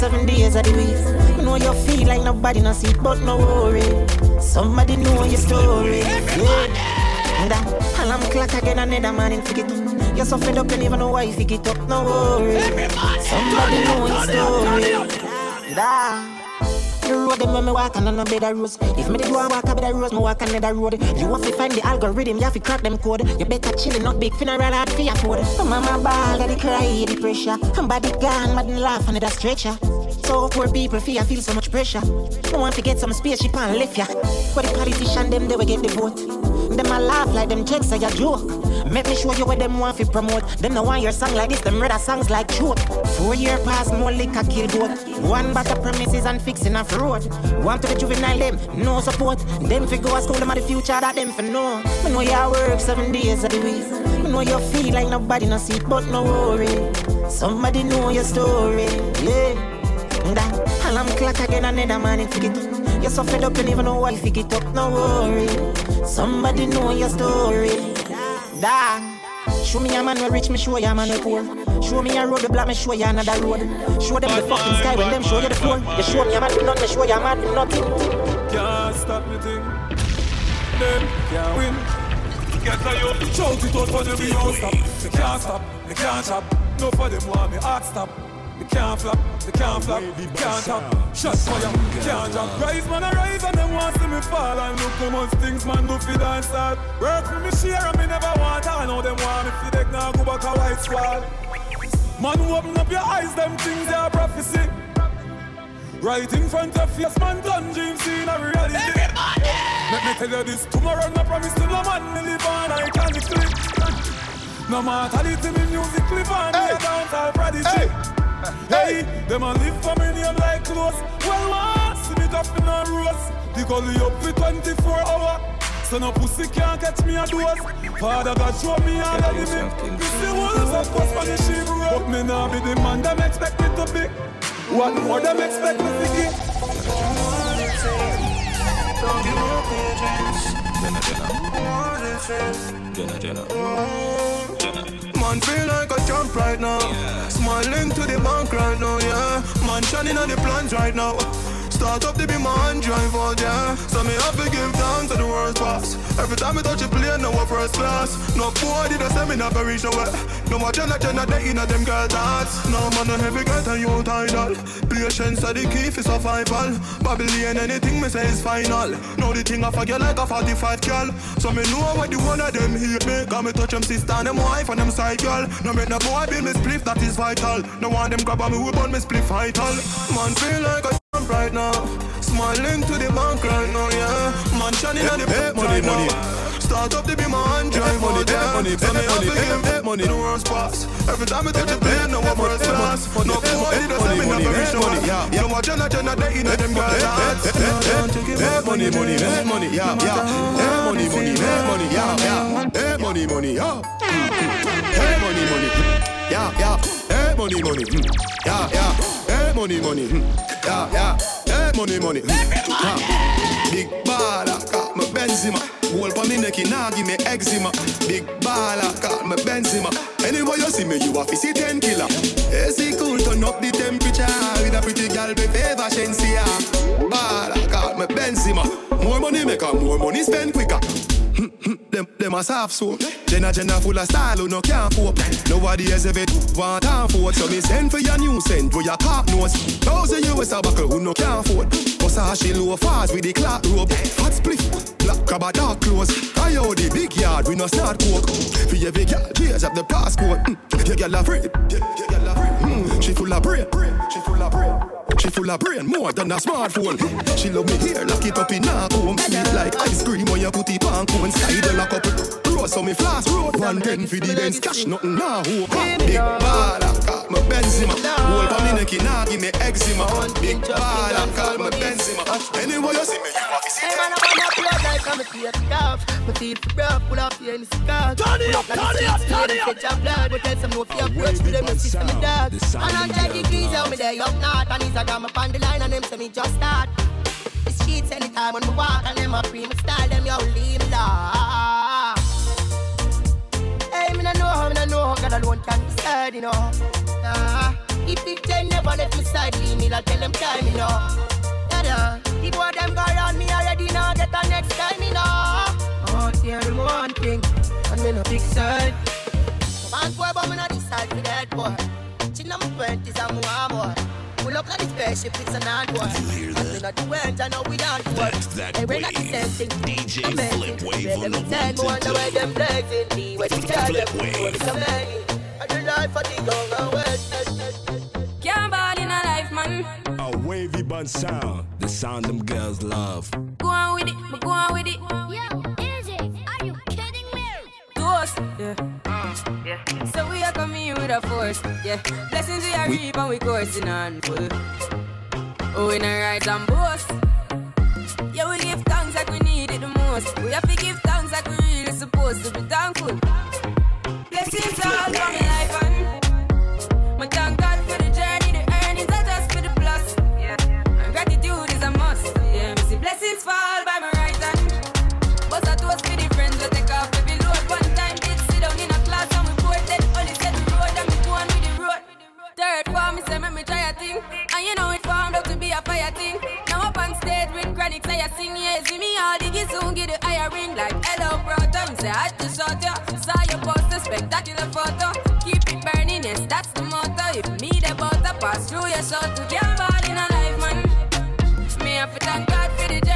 seven days of the week. You know you feel like nobody no see, but no worry. Somebody know your story. And that alarm clock again another man in figure. You're so fed up, you don't even know why you figure it up. No worry. Somebody know your story. Da. The when me walk on a better roads. If me did want walk a better roads, me walk another road. You have to find the algorithm, you have to crack them code. You better chill, not big funeral hard for your food. Mama ball, daddy cry, the pressure. Somebody gone, mad and laugh under the stretcher. So poor people fear, feel so much pressure. No one to get some spaceship and lift ya. But the politician them, they will get the vote. Them a laugh like them checks are a joke. Make me show you what them want to promote. Them no want your song like this, them rather songs like choke. Four year pass, more liquor kill goat. One better premises and fixing a road. One to the juvenile them, no support. Them fi go a school, them are the future that them for know. Me know you work seven days of the week. Me know you feel like nobody no see, but no worry. Somebody know your story, yeah. That alarm clock again another man you get up. You're so fed up, you even know why you get up. No worry, somebody know your story. Da. Show me a man where rich, me show you a man where poor. Show me a road where black, me show you another road. Show them the fucking sky when them show you the floor. You show me a man with nothing, me show you a man with nothing. Can't stop me thing. Them can't win. Get a yo, shout it out for them, we don't stop. They can't stop, they can't stop. No for them want me heart stop. They can't flop, they can't flop, can't stop. Shot fire, can't drop. Rise man, I rise and them want see me fall. And look how much things man do fi dance hard. Work for me share and me never want. I know them want me fi deck now go back a white squall. Man, open up your eyes, them things they are prophecy. Right in front of face, man, done dreams in a reality. Everybody! Let me tell you this, tomorrow no promise to no man, me live on iconically. No matter the me music live on, hey. me a dance all prodigy. Hey. Hey, them a live for me name like close. Well, once see me up in a rose. The gully up for 24 hour. So no pussy can't catch me a dose. Father God show me all of the This the wolves of course for the sheep road. But me now be the man them expect me to be. What more them expect me to give up on. Jenna, Jenna. Jenna, Jenna. Man feel like a champ right now. Yeah. Smiling to the bank right now, yeah. Man shining on the plans right now. Start up to be man drive out, yeah. So me have to give thanks to the world's boss. Every time I touch a plane, now a first class. No boy did a say me never reach nowhere. No more Jenna Jenna, they in a them girl dance. No man, no heavy girl, and you tidal. Patience are the key for survival. Babylon, anything me say is final. Now the thing I forget like a 45 girl. So me know what the one of them hate me. Got me touch them sister and them wife and them side girl. No make no boy build me spliff, that is vital. No want them grab on me, whip on me spliff vital. Man feel like a right now. Smiling to the bank right now, yeah. Man shining on the money, right money. now. Start up to be my drive money, yeah. money, so me have to give money. the world's pass. Every time I touch a plane, no one first class. No boy did a say me never reach no one. You know what, Jenna, Jenna, they in them girls. Hey, money, money, hey, money, yeah, yeah. Money, money, money, yeah, yeah. Hey, money, money, mm. yeah. Hey, money, money, mm. yeah, yeah. Hey, money, money, yeah, yeah. Hey, money, money, hmm. yeah, yeah. Hey, money, money, hmm. yeah. Big baller, got my Benzema. Hold for me neck, nah give me eczema. Big baller, got my Benzema. Anywhere you see me, you to see 10 killer. AC cool, turn up the temperature. With a pretty girl, be favor, Shensia. Baller, got my Benzema. More money make her, more money spend quicker. Them, them a soft so Jenna Jenna full of style who no can't cope. Nobody has ever want for it So me send for your new send where your cock nose Thousand US a buckle who no can't afford. Cause I she low fast with the clock rope. Hot split, black crab a dark clothes. I owe the big yard we no start coke. For every girl, cheers up the passport mm. Your girl a free, your girl a free. She full of brain, she full of brain she full of brain more than a smartphone. She love me here, lock it up in her home. Sweet like ice cream when you put it on cone. Side a lock up. Rose so me flash road. One ten for the Benz cash, nothing now. Big baller, call me Benzema. Hold for me neck, nah give me eczema. Big baller, call me Benzema. Anyway you see me, you to see me. Man, I'm blood like I'm a tear off. My teeth for breath, pull up here in the cigar. Turn it up, turn it up, turn it up. Fetch your blood, but tell some no fear approach to them, it's system dog. And on 10 degrees, how me there up north, and he's a got me on the line, and them say me just start. The streets anytime when we walk, and them a pre me style, them yo leave me law. Know no God alone can decide, you know. Nah. If it ten never left me side, leave me, I tell them time, you know. Yeah. The boy them go around me already now, get the next time, you know. Oh, yeah, the one thing, and me no big side. Man, boy, but me not decide for that boy. Chin on my twenties, I'm more boy. Pull up on the spaceship, it's an hard boy. You hear that? not the went, I know we don't work. That's that Hey, we're wave. not the same thing. DJ Amazing. Flip Wave on the tell me ones wonder and where them blazing me. Where the tell them Flip where the many. I do life for the young and. Can't ball in a life, man. A wavy bun sound, the sound them girls love. Go on with it, but go on with it. Yo, Toast, yeah. yeah. So we are coming with a force, yeah. Blessings we are We- reap and we coursing on full. Oh, we not rise and boast. Yeah, we give thanks like we need it the most. We have to give thanks like we really supposed to be thankful. Blessings all for my life and my thank God for the journey, the earnings are just for the plus. Yeah. And gratitude is a must. Yeah, see blessings fall Form, me say make me try a thing. And you know it formed up to be a fire thing. Now up on stage with chronic say I sing, yeah, see me all diggy soon get the higher ring like hello brother. Me say I to shot ya. Saw your poster, spectacular photo. Keep it burning, yes, that's the motto. If me the butter pass through your shot to get ball in a life, man. Me have to thank God for the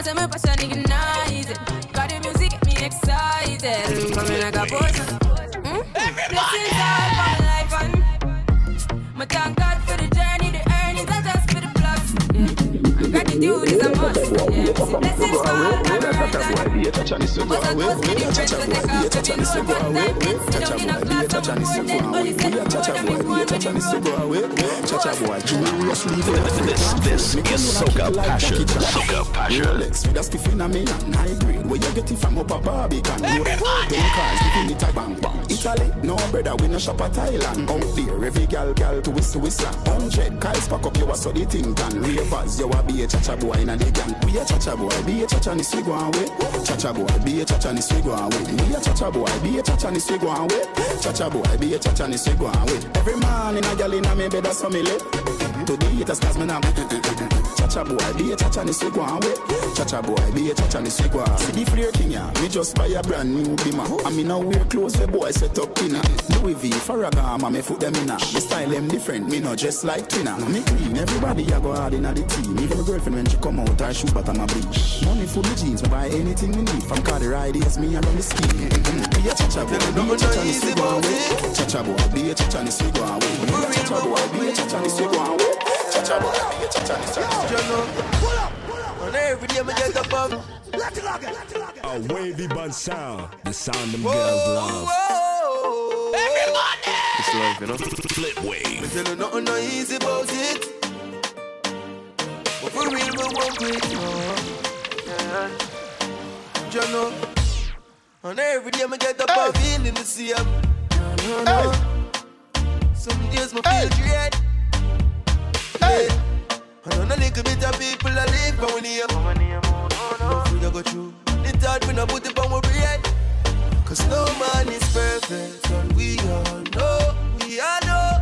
Jano say my passion ignited. Got the music get me excited. Coming like a boss. Gratitude is a must. Yeah. See blessings fall by my. But I toast to the friends that take off every load. One time did sit down in a class and we bored only said the road and we go on it. This, this is Soca Passion. Soca Passion. Rolex with a spiff in a me and high grade. Where you get it from up a Barbican road. Ten cars giving it a bang bang. Italy, no brother, we no shop at Thailand. Out there, every gal gal to whistle whistle. Hundred cars pack up, you a so the thing done. Ravers, you a be a cha-cha boy in a the gang. We a cha-cha boy, be a cha-cha ni swig one way. Cha-cha boy, be a cha-cha ni swig one way. We a cha-cha boy, be a cha-cha ni swig one way. Cha-cha boy, be a cha-cha ni swig one way. Every man in a gal in a me bed so me lip. To the haters, cause me now. Cha-cha boy, be a cha-cha ni swig one way. Cha-cha boy, be a cha-cha ni swig one. See the flirting ya, me just buy a brand new bimmer. And me now wear clothes where boy set up dinner. Louis V, Ferragamo, me foot them in a. Me style them different, me not just like twinner. Me clean, everybody I go hard in a the team. Even my girlfriend when she come out, I shoot bottom a bleach. Money for the jeans, me buy anything me need. From car the ride, yes, me a run the scheme. Mm-hmm. Be a cha-cha boy, be a cha-cha ni swig one way. Cha-cha boy, be a cha-cha ni swig one cha-cha boy, be a cha-cha ni swig one. Me get on. A wavy bun sound, the sound them girls love. It's love, you know. Flip wave. Me tell nothing no easy about it. But for real, we won't quit. Yeah. And every day me get up and feeling the same. No. Some days me feel dread. And on a little bit of people I live for when you No food I go through. The thought when I put it on my bread Cause no man is perfect And we all know We all know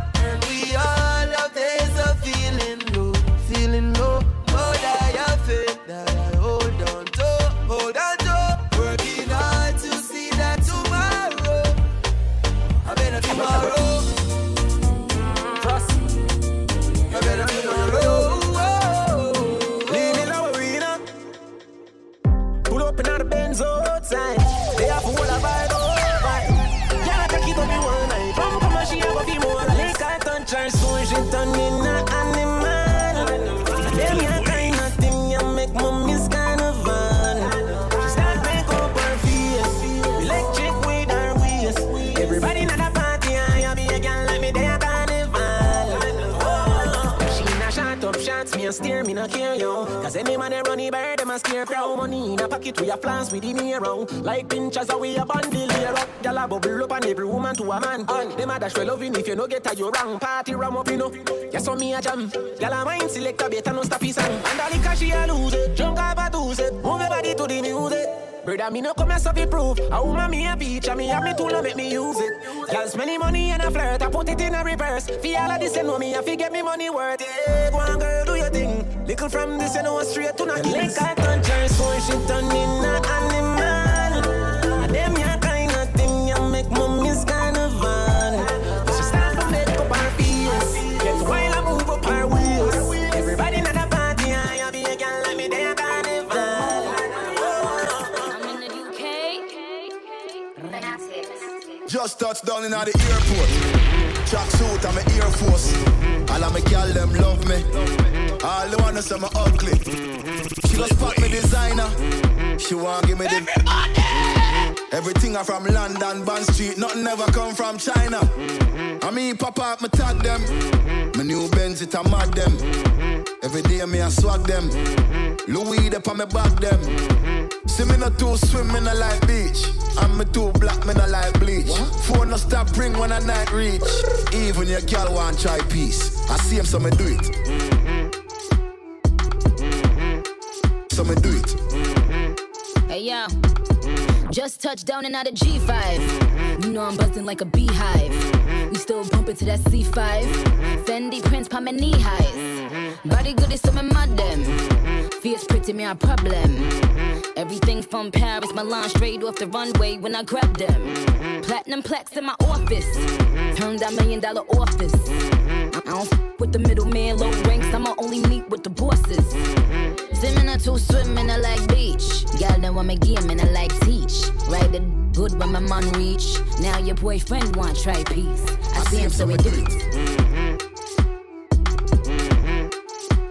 steer, me not care, yo. Cause any man they run the bird, them a scare crow. Money in a pocket, we a flans with the hero. Like pinchers, we a bundle here up. Gyal a bubble up on every woman to a man. And them a dash well loving if you no get a you wrong. Party ram up, you know. Yes, on me a jam. Gyal a mind select a better no stop his song. And the liquor she a lose it. Drunk up a two set. Move your body to the music. Brother, me no come as fi prove. A woman me a feature, me have me tool and make me use it. Girl spend money and a flirt, I put it in a reverse. Fi all of this, you know me, I fi get me money worth. Yeah, go on, girl. Little from this, you know, straight to the Lick I touch her, so she turn in a animal. Them ya kind of thing, ya make mommy's kind of fun. She start to make up her face, get while I move up her waist. Everybody in the party, I be a girl, let me there carnival. I'm in the UK. Fanatics. Just touched down in the airport. Track suit, I'm an Air Force. All of my gal them love me. love me. All the wanna say me ugly. She go spot me designer. She want give me the Everybody! Everything I from London, Bond Street, nothing ever come from China. I mean, pop up, me tag them. My new Benz, it a mad them. Every day me I swag them. Louis, they on me back them. See me not too swim, me not like beach. And me too black, me not like bleach. Phone no stop ring when I night reach. Even your girl want try peace. I see him, so me do it. So me do it. Mm-hmm. Hey yo, just touched down and out of G5. You know I'm buzzing like a beehive. We still bumping to that C5. Fendi prints pa my knee highs. Body good is some mud them. Fierce pretty me a problem. Everything from Paris, Milan, straight off the runway when I grab them. Platinum plaques in my office. Turned that million dollar office. I don't f- with the middleman, low ranks. I'ma only meet with the bosses. Swimming or two swimming, I like beach. Y'all know I'm a game and I like teach. Ride the good when my man reach. Now your boyfriend want try peace. I see him, so we do it.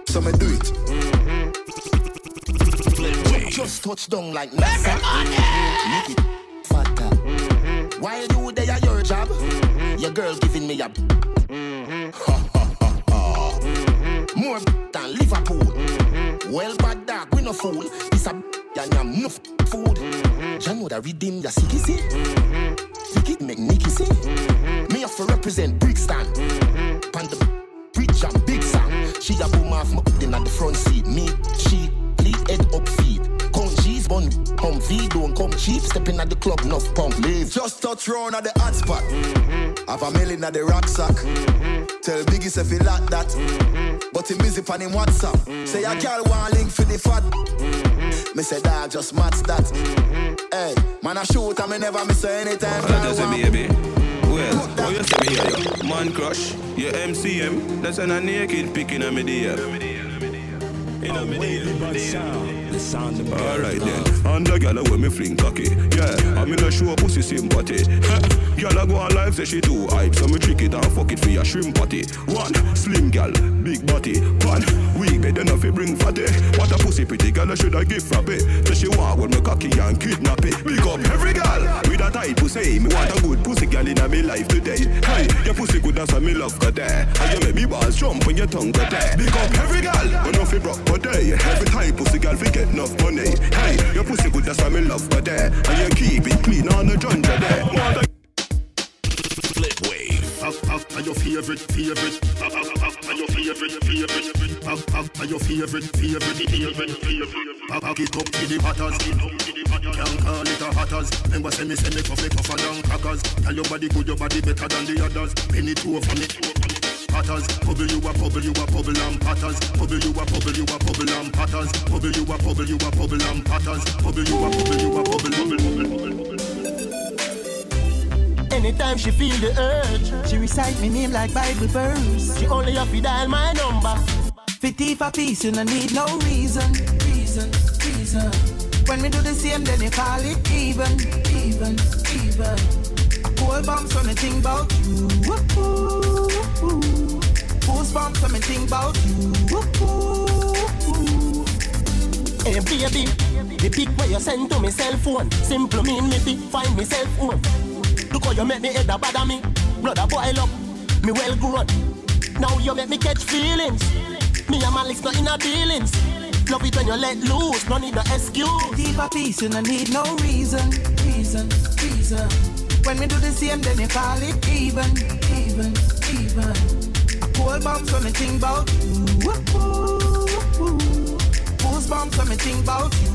So me do it. Just touch down like NASA. Make it mm-hmm. fatter. Mm-hmm. While you there at your job, mm-hmm. your girl giving me a ha ha ha ha. More than Liverpool. Well, bad dog, we no fool. This a and I'm no food. Mm-hmm. You know that redeem your sicky see. Ticket mm-hmm. make Nicky see. Mm-hmm. Me have to represent Brixton. Pan the bridge and big song. She a boom off my in at the front seat. Me, she, lead head up feet. Come cheese bun, come V, don't come cheap. Stepping at the club, enough pump, leave. Just touch round at the hot spot. Mm-hmm. Have a million at the rucksack. Mm-hmm. Tell Biggie if he like that. Mm-hmm. But he busy on him WhatsApp. Say a girl want link for the fat. Me say dog just match that. Hey, man I shoot and me never miss her anytime. Well, that's a baby. Well, oh, you see me here, yo. Man crush, your MCM. That's an a naked picking on me there. In a The sound of Alright then, and the gyal when me fling cocky. Yeah, I'm in a show pussy sympathy Gyal I go on live say she too hype So me trick it and fuck it for your shrimp party. One, slim gyal, big body. One, weak bed enough fi bring fatty. What a pussy pretty gyal I should I give a frappe Say she want with me cocky and kidnap it. Big up every gyal with a tight pussy. Me want a good pussy gyal in me life today. Hey, your pussy good that's me love go there. And you make me balls jump when your tongue go there? Big up every when no fi broke day. Every time pussy gyal fi get enough money Hey, your pussy good that's why me love go there And you keep it clean on the jungle there Mother Flip wave. Up, up, are your favorite, favorite. Up, up, up, are your favorite, favorite. Up, up, are your favorite, favorite, favorite, favorite. Up, up, it up to the hatters. Can't call it a hatters. Remember, say me, say me tough, me tougher than crackers. Tell your body good, your body better than the others. Penny two over me. Patters, bubble you a bubble you a bubble and patters. Bubble you a bubble you a bubble and patters. Bubble you a bubble you a bubble and patters. Bubble you a bubble you a bubble bubble bubble bubble. Anytime she feel the urge, she recite me name like Bible verse. She only have to dial my number. Fifty for peace, you no need no reason. Reason, reason. When we do the same, then you call it even, even, even. A cold bomb, so me think about you. Woo-hoo, woo-hoo. Goosebumps, so me think about you. Hey baby, the pic where you send to me cell phone Simple mean me fi find me cell phone Look how you make me head a bother me Blood a boil up, me well grown Now you make me catch feelings Me and Malik's not in our dealings. Love it when you let loose, no need no excuse. Deeper peace, you no need no reason, reason, reason. When we do the same, then you call it even, even, even. A cold bomb, so me think about you. Goosebumps, so me think about you.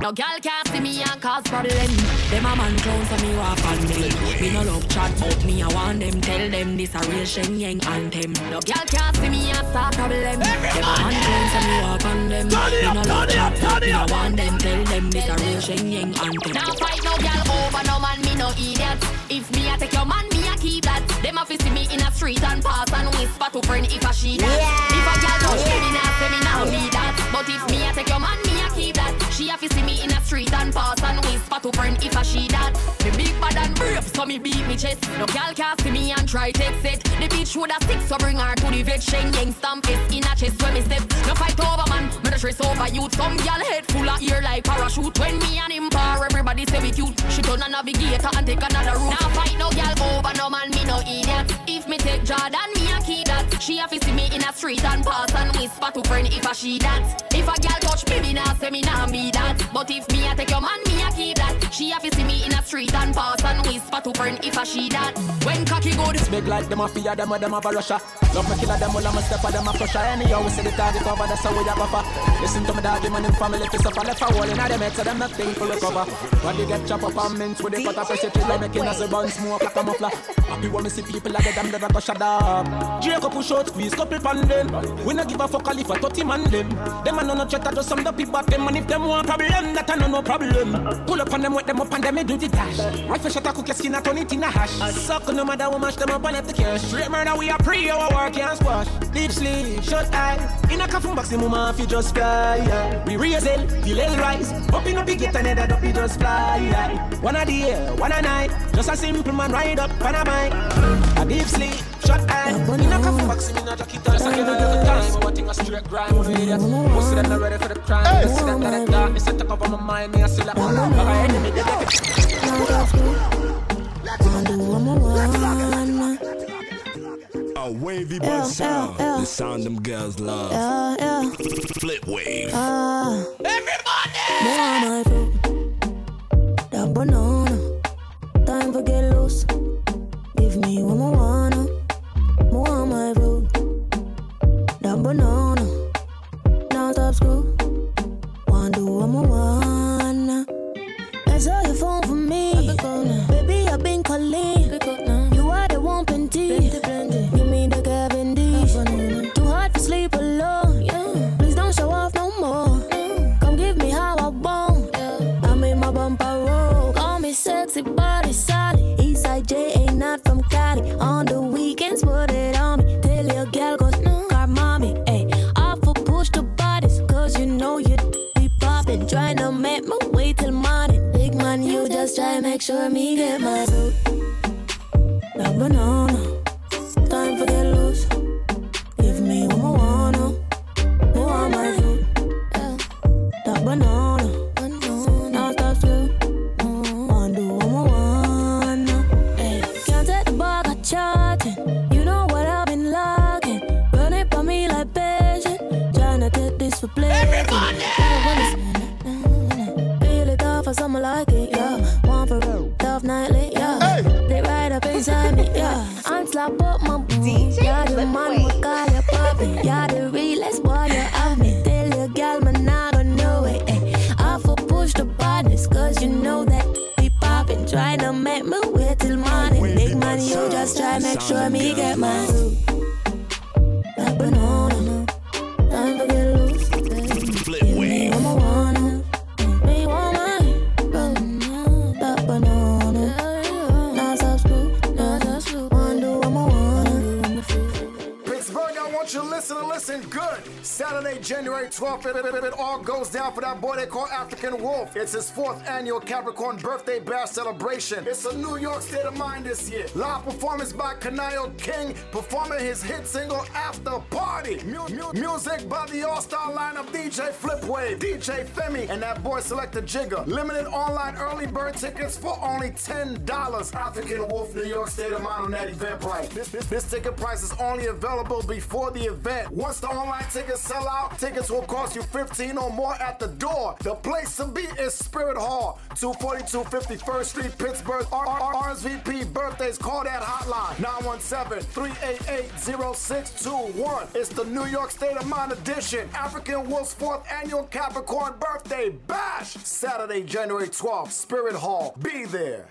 No girl can't see me and cause problem. Them a man clown so me walk on them. Me no love chat but me I want them. Tell them this a real Shenyeng anthem. No girl can't see me and start problem. Them a man clown so me walk on them. Me no love chat but me I want them. Tell them this a real Shenyeng anthem. Now fight no girl over no man, me no idiot. If me I take your man, me I keep that. Them a fi see me in a street and pass and whisper to friend if I she that. If a girl touch me, me nah say me nah be that. But if me I take your man, me I keep that. She a fi see me in a street and pass and whisper to friend if I she that. Me big bad and brave, so me beat me chest. No girl can see me and try take set. The bitch woulda stick, so bring her to the vet. Shenyeng stamp it in a chest when me step. No fight over man, me the stress over youth. Some girl head full of ear like parachute. When me and him par, everybody say we cute. She turn a navigator and take another route. Now fight no girl over no man, me no idiot. If me take Jordan, me a keep that. She a see me in a street and pass and whisper to friend if I she that. If a girl touch me, me nah say me nah be that. But if me a take your man, me a keep that. She a fi see me in a street and pass and whisper to friend if I she that. When cocky good, It's big like them a fear, them a them a Russia. Love me killer, them all I'm a step of them a pressure. Anyhow, we see the target cover, that's how we a buffer. Listen to me dog, him and him family, fi suffer. Left a hole in a them head, so them nothing for recover. When they get chop up and mince with the cut up, press it till they making us a bun smoke like a muffler. Happy when me see people like them, never go shut up. Jacob push out, squeeze couple pan them. We not give a fuck if a 30 man them. Them a no no chat, just some the people back them. And if them want problem, that a no no problem. Pull up on them, wet them up and them, me do the dash. Rifle shot a cook your skin, I turn it in a hash. Suck no matter what mash them up and left the cash. Straight murder, we a pre, our work can't squash. Deep sleep, shut eye. In a coffin box, the if you just fly. Yeah. We raise it, feel it rise. Up in a big get and head up, we just fly. Yeah. One a day, one a night. Just a simple man ride up on a bike. A deep sleep, shut eye. In a coffin box, me not jacket Just a give it every time. One thing a straight grind, one idiot. Most of them not ready for the crime. Hey. See them not dark. Me set up over my mind, me a still a. But my enemy, they get A wavy but sound. The sound them girls love. Yeah, yeah. Flip wave. Ah. More on my fruit. That banana. Time for get loose. Capricorn birthday bash celebration. It's a New York state of mind this year. Live performance by Kanayo King, performing his hit single After Party. Mu- mu- music by the all-star lineup DJ Flipwave, DJ Femi, and that boy Selector Jigger. Limited online early bird tickets for only $10. African Wolf, New York state of mind on that event price. This, this, this ticket price is only available before the event. Once the online tickets sell out, tickets will cost you 15 or more at the door. The place to be is Spirit Hall, 242 51st Street, Pittsburgh. RSVP birthdays, call that hotline 917-388-0621. It's the New York State of Mind edition, African Wolf's fourth annual Capricorn birthday bash, Saturday, January 12th, Spirit Hall. Be there.